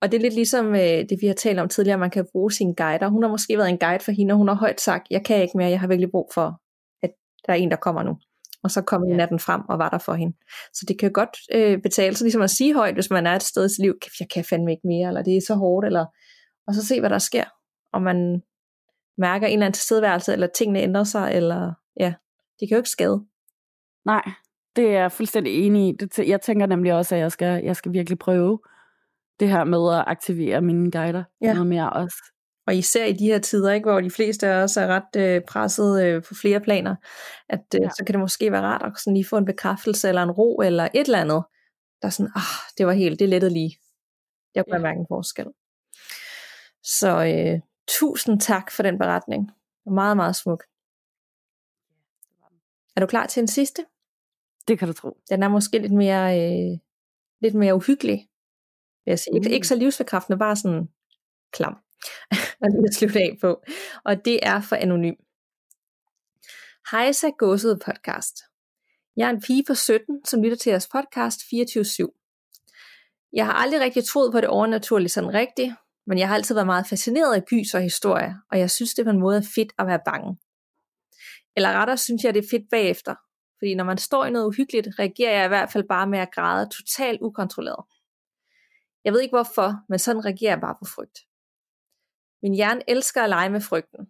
Og det er lidt ligesom øh, det, vi har talt om tidligere, man kan bruge sine guider. Hun har måske været en guide for hende, og hun har højt sagt, jeg kan ikke mere, jeg har virkelig brug for, at der er en, der kommer nu. Og så kom ja. en af den frem og var der for hende. Så det kan godt øh, betale sig ligesom at sige højt, hvis man er et sted i sit liv, jeg kan fandme ikke mere, eller det er så hårdt, eller, og så se, hvad der sker. Og man mærker en eller anden tilstedeværelse, eller tingene ændrer sig, eller ja, det kan jo ikke skade. Nej, det er jeg fuldstændig enig i. Jeg tænker nemlig også, at jeg skal, jeg skal virkelig prøve det her med at aktivere mine guider ja. noget mere også. Og især i de her tider, ikke, hvor de fleste af os er ret øh, presset øh, på flere planer, at øh, ja. så kan det måske være rart at sådan lige få en bekræftelse eller en ro eller et eller andet, der er sådan, ah, det var helt, det lettede lige. Jeg kunne ja. mærke en forskel. Så øh, tusind tak for den beretning. Meget, meget smuk. Er du klar til en sidste? Det kan du tro. Den er måske lidt mere, øh, lidt mere uhyggelig, vil jeg sige. Mm. Ikke, ikke så livsforkræftende, bare sådan klam. og lige at slutte af på. Og det er for anonym. Hejsa Gåsede podcast. Jeg er en pige på 17, som lytter til jeres podcast 24-7. Jeg har aldrig rigtig troet på det overnaturlige sådan rigtigt, men jeg har altid været meget fascineret af gys og historie, og jeg synes, det på en måde er fedt at være bange. Eller rettere synes jeg, det er fedt bagefter, fordi når man står i noget uhyggeligt, reagerer jeg i hvert fald bare med at græde totalt ukontrolleret. Jeg ved ikke hvorfor, men sådan reagerer jeg bare på frygt. Min hjerne elsker at lege med frygten.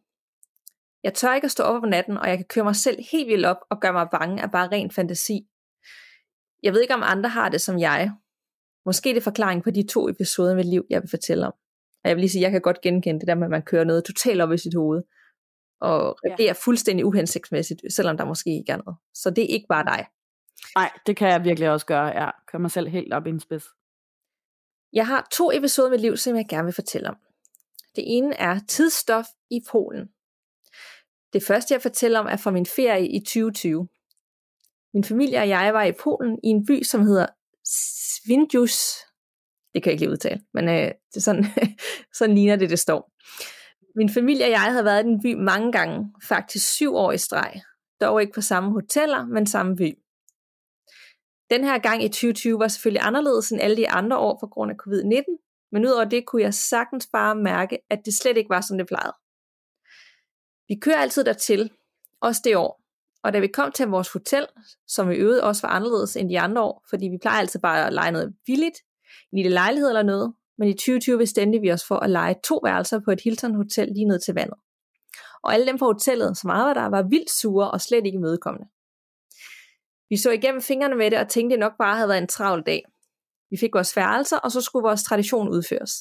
Jeg tør ikke at stå op om natten, og jeg kan køre mig selv helt vildt op og gøre mig bange af bare ren fantasi. Jeg ved ikke, om andre har det som jeg. Måske det er forklaring på de to episoder i mit liv, jeg vil fortælle om. Og jeg vil lige sige, jeg kan godt genkende det der med, at man kører noget totalt op i sit hoved. Og ja. det er fuldstændig uhensigtsmæssigt, selvom der måske ikke er noget. Så det er ikke bare dig. Nej, det kan jeg virkelig også gøre. Jeg kører mig selv helt op i en spids. Jeg har to episoder i mit liv, som jeg gerne vil fortælle om. Det ene er tidsstof i Polen. Det første, jeg fortæller om, er fra min ferie i 2020. Min familie og jeg var i Polen i en by, som hedder Svindjus. Det kan jeg ikke lige udtale, men øh, det er sådan, sådan ligner det, det står. Min familie og jeg havde været i den by mange gange, faktisk syv år i streg. Dog ikke på samme hoteller, men samme by. Den her gang i 2020 var selvfølgelig anderledes end alle de andre år på grund af covid-19, men udover det kunne jeg sagtens bare mærke, at det slet ikke var, som det plejede. Vi kører altid dertil, også det år. Og da vi kom til vores hotel, som vi øvede også var anderledes end de andre år, fordi vi plejer altid bare at lege noget billigt, en lille lejlighed eller noget, men i 2020 bestemte vi os for at lege to værelser på et Hilton Hotel lige ned til vandet. Og alle dem på hotellet, som arbejder der, var vildt sure og slet ikke mødekommende. Vi så igennem fingrene med det og tænkte, at det nok bare havde været en travl dag. Vi fik vores værelser, og så skulle vores tradition udføres.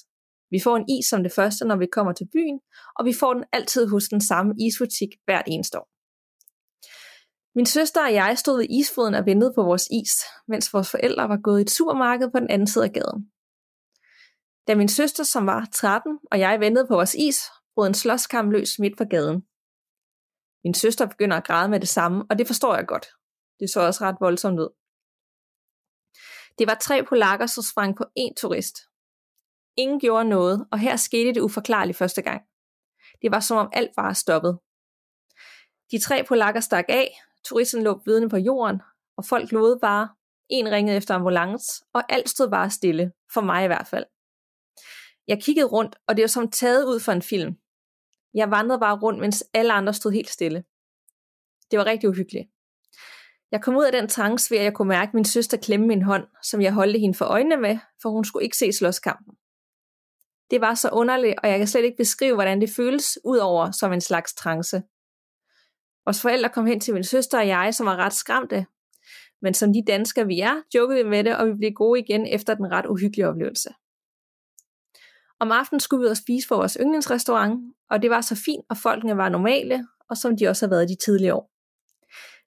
Vi får en is som det første, når vi kommer til byen, og vi får den altid hos den samme isbutik hvert eneste år. Min søster og jeg stod ved isfoden og ventede på vores is, mens vores forældre var gået i et supermarked på den anden side af gaden. Da min søster, som var 13, og jeg ventede på vores is, brød en slåskamp løs midt på gaden. Min søster begynder at græde med det samme, og det forstår jeg godt. Det så også ret voldsomt ud. Det var tre polakker, som sprang på én turist. Ingen gjorde noget, og her skete det uforklarligt første gang. Det var som om alt var stoppet. De tre polakker stak af, turisten lå vidne på jorden, og folk lod bare. En ringede efter ambulance, og alt stod bare stille, for mig i hvert fald. Jeg kiggede rundt, og det var som taget ud fra en film. Jeg vandrede bare rundt, mens alle andre stod helt stille. Det var rigtig uhyggeligt. Jeg kom ud af den trance ved, at jeg kunne mærke min søster klemme min hånd, som jeg holdte hende for øjnene med, for hun skulle ikke se slåskampen. Det var så underligt, og jeg kan slet ikke beskrive, hvordan det føles, udover som en slags trance. Vores forældre kom hen til min søster og jeg, som var ret skræmte. Men som de danskere vi er, jokede vi med det, og vi blev gode igen efter den ret uhyggelige oplevelse. Om aftenen skulle vi ud og spise på vores yndlingsrestaurant, og det var så fint, og folkene var normale, og som de også har været de tidligere år.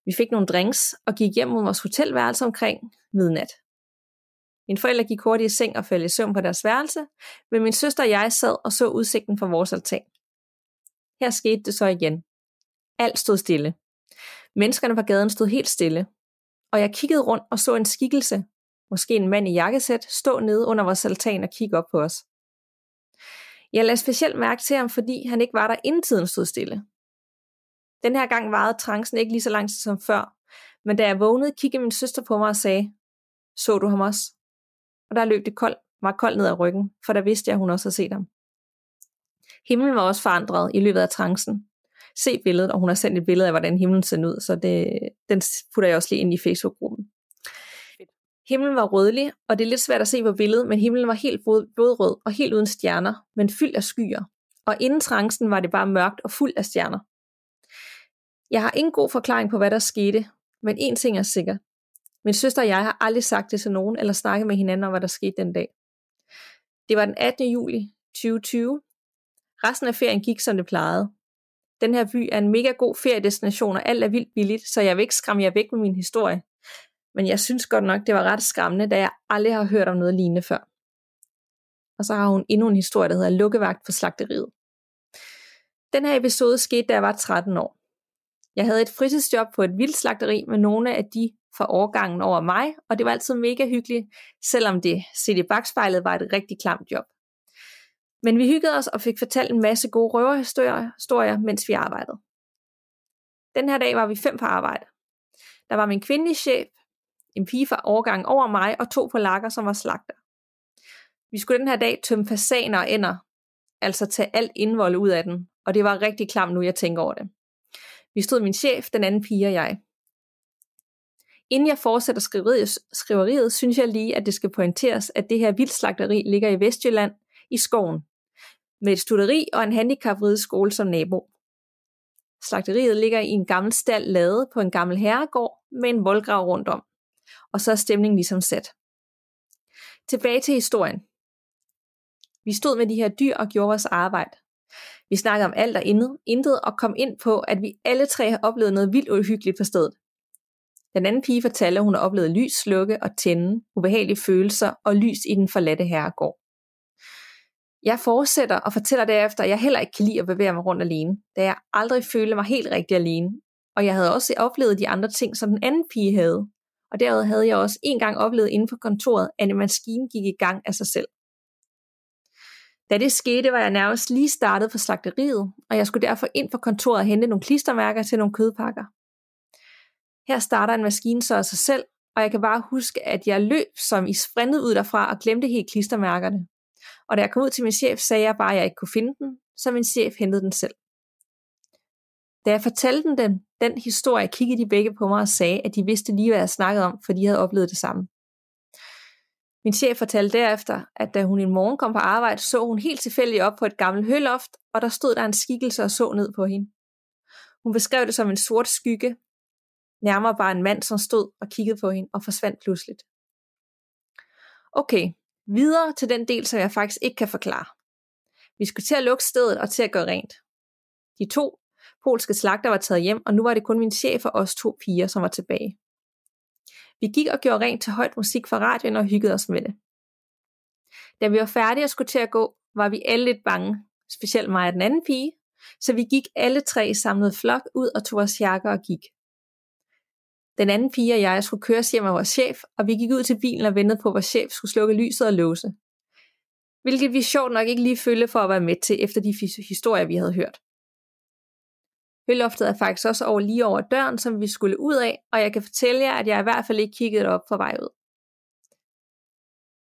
Vi fik nogle drinks og gik hjem mod vores hotelværelse omkring midnat. Min forældre gik hurtigt i seng og faldt i søvn på deres værelse, men min søster og jeg sad og så udsigten fra vores altan. Her skete det så igen. Alt stod stille. Menneskerne på gaden stod helt stille, og jeg kiggede rundt og så en skikkelse, måske en mand i jakkesæt, stå nede under vores altan og kigge op på os. Jeg lagde specielt mærke til ham, fordi han ikke var der, inden tiden stod stille. Den her gang varede trancen ikke lige så lang tid som før, men da jeg vågnede, kiggede min søster på mig og sagde, så du ham også? Og der løb det kold, var koldt ned ad ryggen, for der vidste jeg, at hun også havde set ham. Himlen var også forandret i løbet af trancen. Se billedet, og hun har sendt et billede af, hvordan himlen ser ud, så det, den putter jeg også lige ind i Facebook-gruppen. Himlen var rødlig, og det er lidt svært at se på billedet, men himlen var helt blodrød og helt uden stjerner, men fyldt af skyer. Og inden trancen var det bare mørkt og fuld af stjerner. Jeg har ingen god forklaring på, hvad der skete, men en ting er sikker. Min søster og jeg har aldrig sagt det til nogen, eller snakket med hinanden om, hvad der skete den dag. Det var den 18. juli 2020. Resten af ferien gik, som det plejede. Den her by er en mega god feriedestination, og alt er vildt billigt, så jeg vil ikke skræmme jer væk med min historie. Men jeg synes godt nok, det var ret skræmmende, da jeg aldrig har hørt om noget lignende før. Og så har hun endnu en historie, der hedder Lukkevagt for slagteriet. Den her episode skete, da jeg var 13 år. Jeg havde et fritidsjob på et vildslagteri med nogle af de fra årgangen over mig, og det var altid mega hyggeligt, selvom det set i bagspejlet var et rigtig klamt job. Men vi hyggede os og fik fortalt en masse gode røverhistorier, mens vi arbejdede. Den her dag var vi fem på arbejde. Der var min kvindelige chef, en pige fra årgangen over mig og to på lakker, som var slagter. Vi skulle den her dag tømme fasaner og ender, altså tage alt indvold ud af den, og det var rigtig klamt nu, jeg tænker over det. Vi stod min chef, den anden pige og jeg. Inden jeg fortsætter skriveriet, skriveriet, synes jeg lige, at det skal pointeres, at det her vildslagteri ligger i Vestjylland, i skoven, med et studeri og en handicaprideskole som nabo. Slagteriet ligger i en gammel stald lavet på en gammel herregård med en voldgrav rundt om. Og så er stemningen ligesom sat. Tilbage til historien. Vi stod med de her dyr og gjorde vores arbejde. Vi snakkede om alt og intet og kom ind på, at vi alle tre har oplevet noget vildt uhyggeligt på stedet. Den anden pige fortalte, at hun har oplevet lys slukke og tænde, ubehagelige følelser og lys i den forladte herregård. Jeg fortsætter og fortæller derefter, at jeg heller ikke kan lide at bevæge mig rundt alene, da jeg aldrig følte mig helt rigtig alene. Og jeg havde også oplevet de andre ting, som den anden pige havde. Og derud havde jeg også en gang oplevet inden for kontoret, at en maskine gik i gang af sig selv. Da det skete, var jeg nærmest lige startet på slagteriet, og jeg skulle derfor ind på kontoret og hente nogle klistermærker til nogle kødpakker. Her starter en maskine så af sig selv, og jeg kan bare huske, at jeg løb som i sprintet ud derfra og glemte helt klistermærkerne. Og da jeg kom ud til min chef, sagde jeg bare, at jeg ikke kunne finde den, så min chef hentede den selv. Da jeg fortalte den, den historie, kiggede de begge på mig og sagde, at de vidste lige, hvad jeg snakkede om, for de havde oplevet det samme. Min chef fortalte derefter, at da hun en morgen kom på arbejde, så hun helt tilfældigt op på et gammelt høloft, og der stod der en skikkelse og så ned på hende. Hun beskrev det som en sort skygge, nærmere bare en mand, som stod og kiggede på hende og forsvandt pludseligt. Okay, videre til den del, som jeg faktisk ikke kan forklare. Vi skulle til at lukke stedet og til at gøre rent. De to polske slagter var taget hjem, og nu var det kun min chef og os to piger, som var tilbage. Vi gik og gjorde rent til højt musik fra radioen og hyggede os med det. Da vi var færdige og skulle til at gå, var vi alle lidt bange, specielt mig og den anden pige, så vi gik alle tre samlet flok ud og tog vores jakker og gik. Den anden pige og jeg skulle køres hjem af vores chef, og vi gik ud til bilen og ventede på, at vores chef skulle slukke lyset og låse. hvilket vi sjovt nok ikke lige følte for at være med til efter de historier, vi havde hørt. Høloftet er faktisk også over lige over døren, som vi skulle ud af, og jeg kan fortælle jer, at jeg i hvert fald ikke kiggede op på vej ud.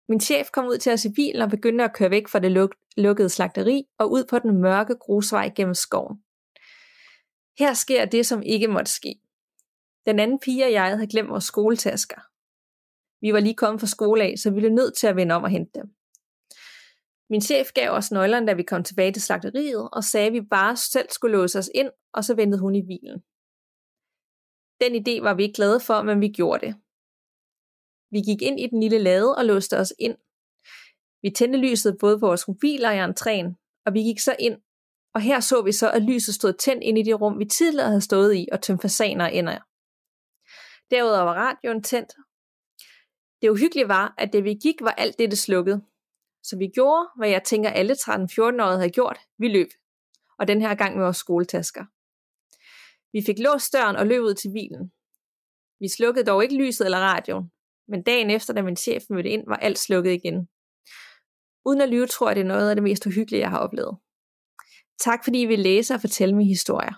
Min chef kom ud til os i bilen og begyndte at køre væk fra det luk- lukkede slagteri og ud på den mørke grusvej gennem skoven. Her sker det, som ikke måtte ske. Den anden pige og jeg havde glemt vores skoletasker. Vi var lige kommet fra skole af, så vi blev nødt til at vende om og hente dem. Min chef gav os nøglerne, da vi kom tilbage til slagteriet, og sagde, at vi bare selv skulle låse os ind, og så ventede hun i bilen. Den idé var vi ikke glade for, men vi gjorde det. Vi gik ind i den lille lade og låste os ind. Vi tændte lyset både på vores mobiler og i entréen, og vi gik så ind, og her så vi så, at lyset stod tændt ind i det rum, vi tidligere havde stået i og tømt fasaner og ender. Derudover var radioen tændt. Det uhyggelige var, at det vi gik, var alt det, det. Så vi gjorde, hvad jeg tænker alle 13-14-årige havde gjort. Vi løb. Og den her gang med vores skoletasker. Vi fik låst døren og løb ud til bilen. Vi slukkede dog ikke lyset eller radioen, men dagen efter, da min chef mødte ind, var alt slukket igen. Uden at lyve, tror jeg, det er noget af det mest uhyggelige, jeg har oplevet. Tak fordi I vil læse og fortælle mig historier.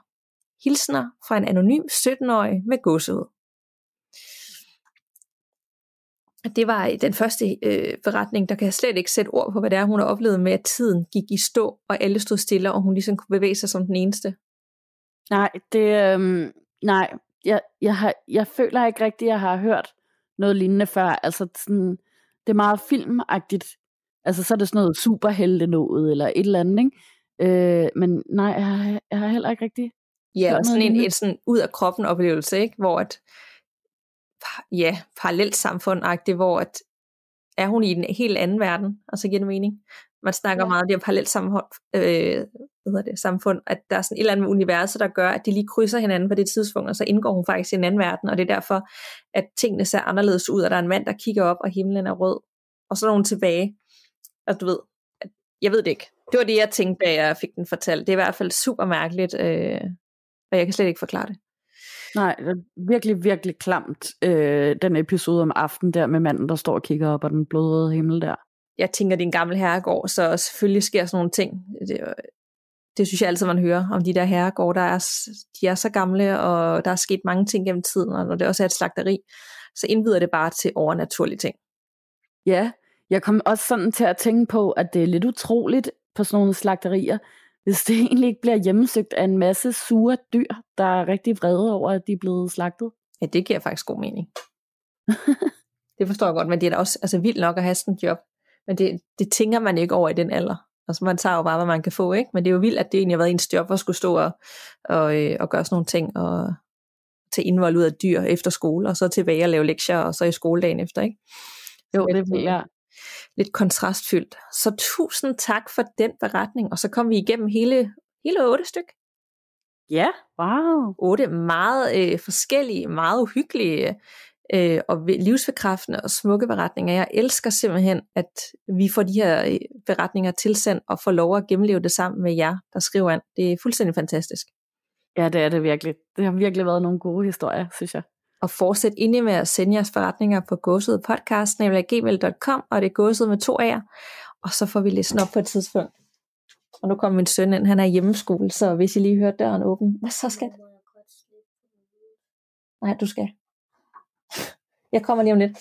Hilsner fra en anonym 17-årig med gåsehud. Det var øh, den første øh, beretning, der kan jeg slet ikke sætte ord på, hvad det er, hun har oplevet med, at tiden gik i stå, og alle stod stille, og hun ligesom kunne bevæge sig som den eneste. Nej, det, øh, nej, jeg, jeg, har, jeg føler ikke rigtigt, at jeg har hørt noget lignende før. Altså sådan, det er meget filmagtigt. Altså så er det sådan noget superhelte noget, eller et eller andet, ikke? Øh, men nej, jeg har, jeg har heller ikke rigtig Ja, og sådan en, en sådan ud af kroppen oplevelse, ikke? Hvor at, ja, parallelt samfund hvor at, er hun i en helt anden verden, og så giver det mening. Man snakker ja. meget om det her parallelt samfund, øh, hvad hedder det, samfund, at der er sådan et eller andet universet, der gør, at de lige krydser hinanden på det tidspunkt, og så indgår hun faktisk i en anden verden, og det er derfor, at tingene ser anderledes ud, og der er en mand, der kigger op, og himlen er rød, og så er hun tilbage. Og du ved, jeg ved det ikke. Det var det, jeg tænkte, da jeg fik den fortalt. Det er i hvert fald super mærkeligt, øh, og jeg kan slet ikke forklare det. Nej, det er virkelig, virkelig klamt, øh, den episode om aftenen der med manden, der står og kigger op på den blodrøde himmel der. Jeg tænker, det er en gammel herregård, så selvfølgelig sker sådan nogle ting. Det, det synes jeg altid, man hører om de der herregård, der er, de er så gamle, og der er sket mange ting gennem tiden, og når det også er et slagteri, så indvider det bare til overnaturlige ting. Ja, jeg kom også sådan til at tænke på, at det er lidt utroligt på sådan nogle slagterier, hvis det egentlig ikke bliver hjemmesøgt af en masse sure dyr, der er rigtig vrede over, at de er blevet slagtet. Ja, det giver faktisk god mening. det forstår jeg godt, men det er da også altså, vildt nok at have sådan et job. Men det, det tænker man ikke over i den alder. Altså man tager jo bare, hvad man kan få, ikke? Men det er jo vildt, at det egentlig har været ens job at skulle stå og, og, øh, og gøre sådan nogle ting, og tage indvold ud af dyr efter skole, og så tilbage og lave lektier, og så i skoledagen efter, ikke? Jo, det vil jeg lidt kontrastfyldt. Så tusind tak for den beretning, og så kom vi igennem hele, hele otte styk. Ja, wow. Otte meget øh, forskellige, meget uhyggelige øh, og livsforkræftende og smukke beretninger. Jeg elsker simpelthen, at vi får de her øh, beretninger tilsendt og får lov at gennemleve det sammen med jer, der skriver an. Det er fuldstændig fantastisk. Ja, det er det virkelig. Det har virkelig været nogle gode historier, synes jeg og fortsæt ind med at sende jeres forretninger på gåsudpodcast.gmail.com, og det er gåsud med to A'er, og så får vi læst op på et tidspunkt. Og nu kommer min søn ind, han er hjemmeskole, så hvis I lige hører døren åben, hvad så skal Nej, du skal. Jeg kommer lige om lidt.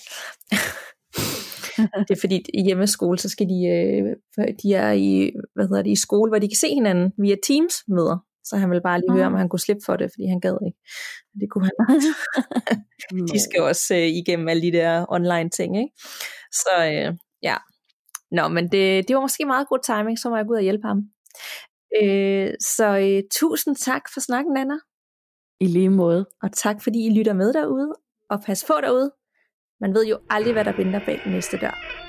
det er fordi i hjemmeskole, så skal de, øh, de er i, hvad hedder det, i skole, hvor de kan se hinanden via Teams møder. Så han ville bare lige høre, om han kunne slippe for det, fordi han gad ikke. Det kunne han. de skal også øh, igennem alle de der online ting, ikke? Så øh, ja. Nå, men det, det var måske meget god timing, så må jeg gå ud og hjælpe ham. Øh, så øh, tusind tak for snakken, Anna. I lige måde. Og tak fordi I lytter med derude, og pas på derude. Man ved jo aldrig, hvad der venter bag den næste dør.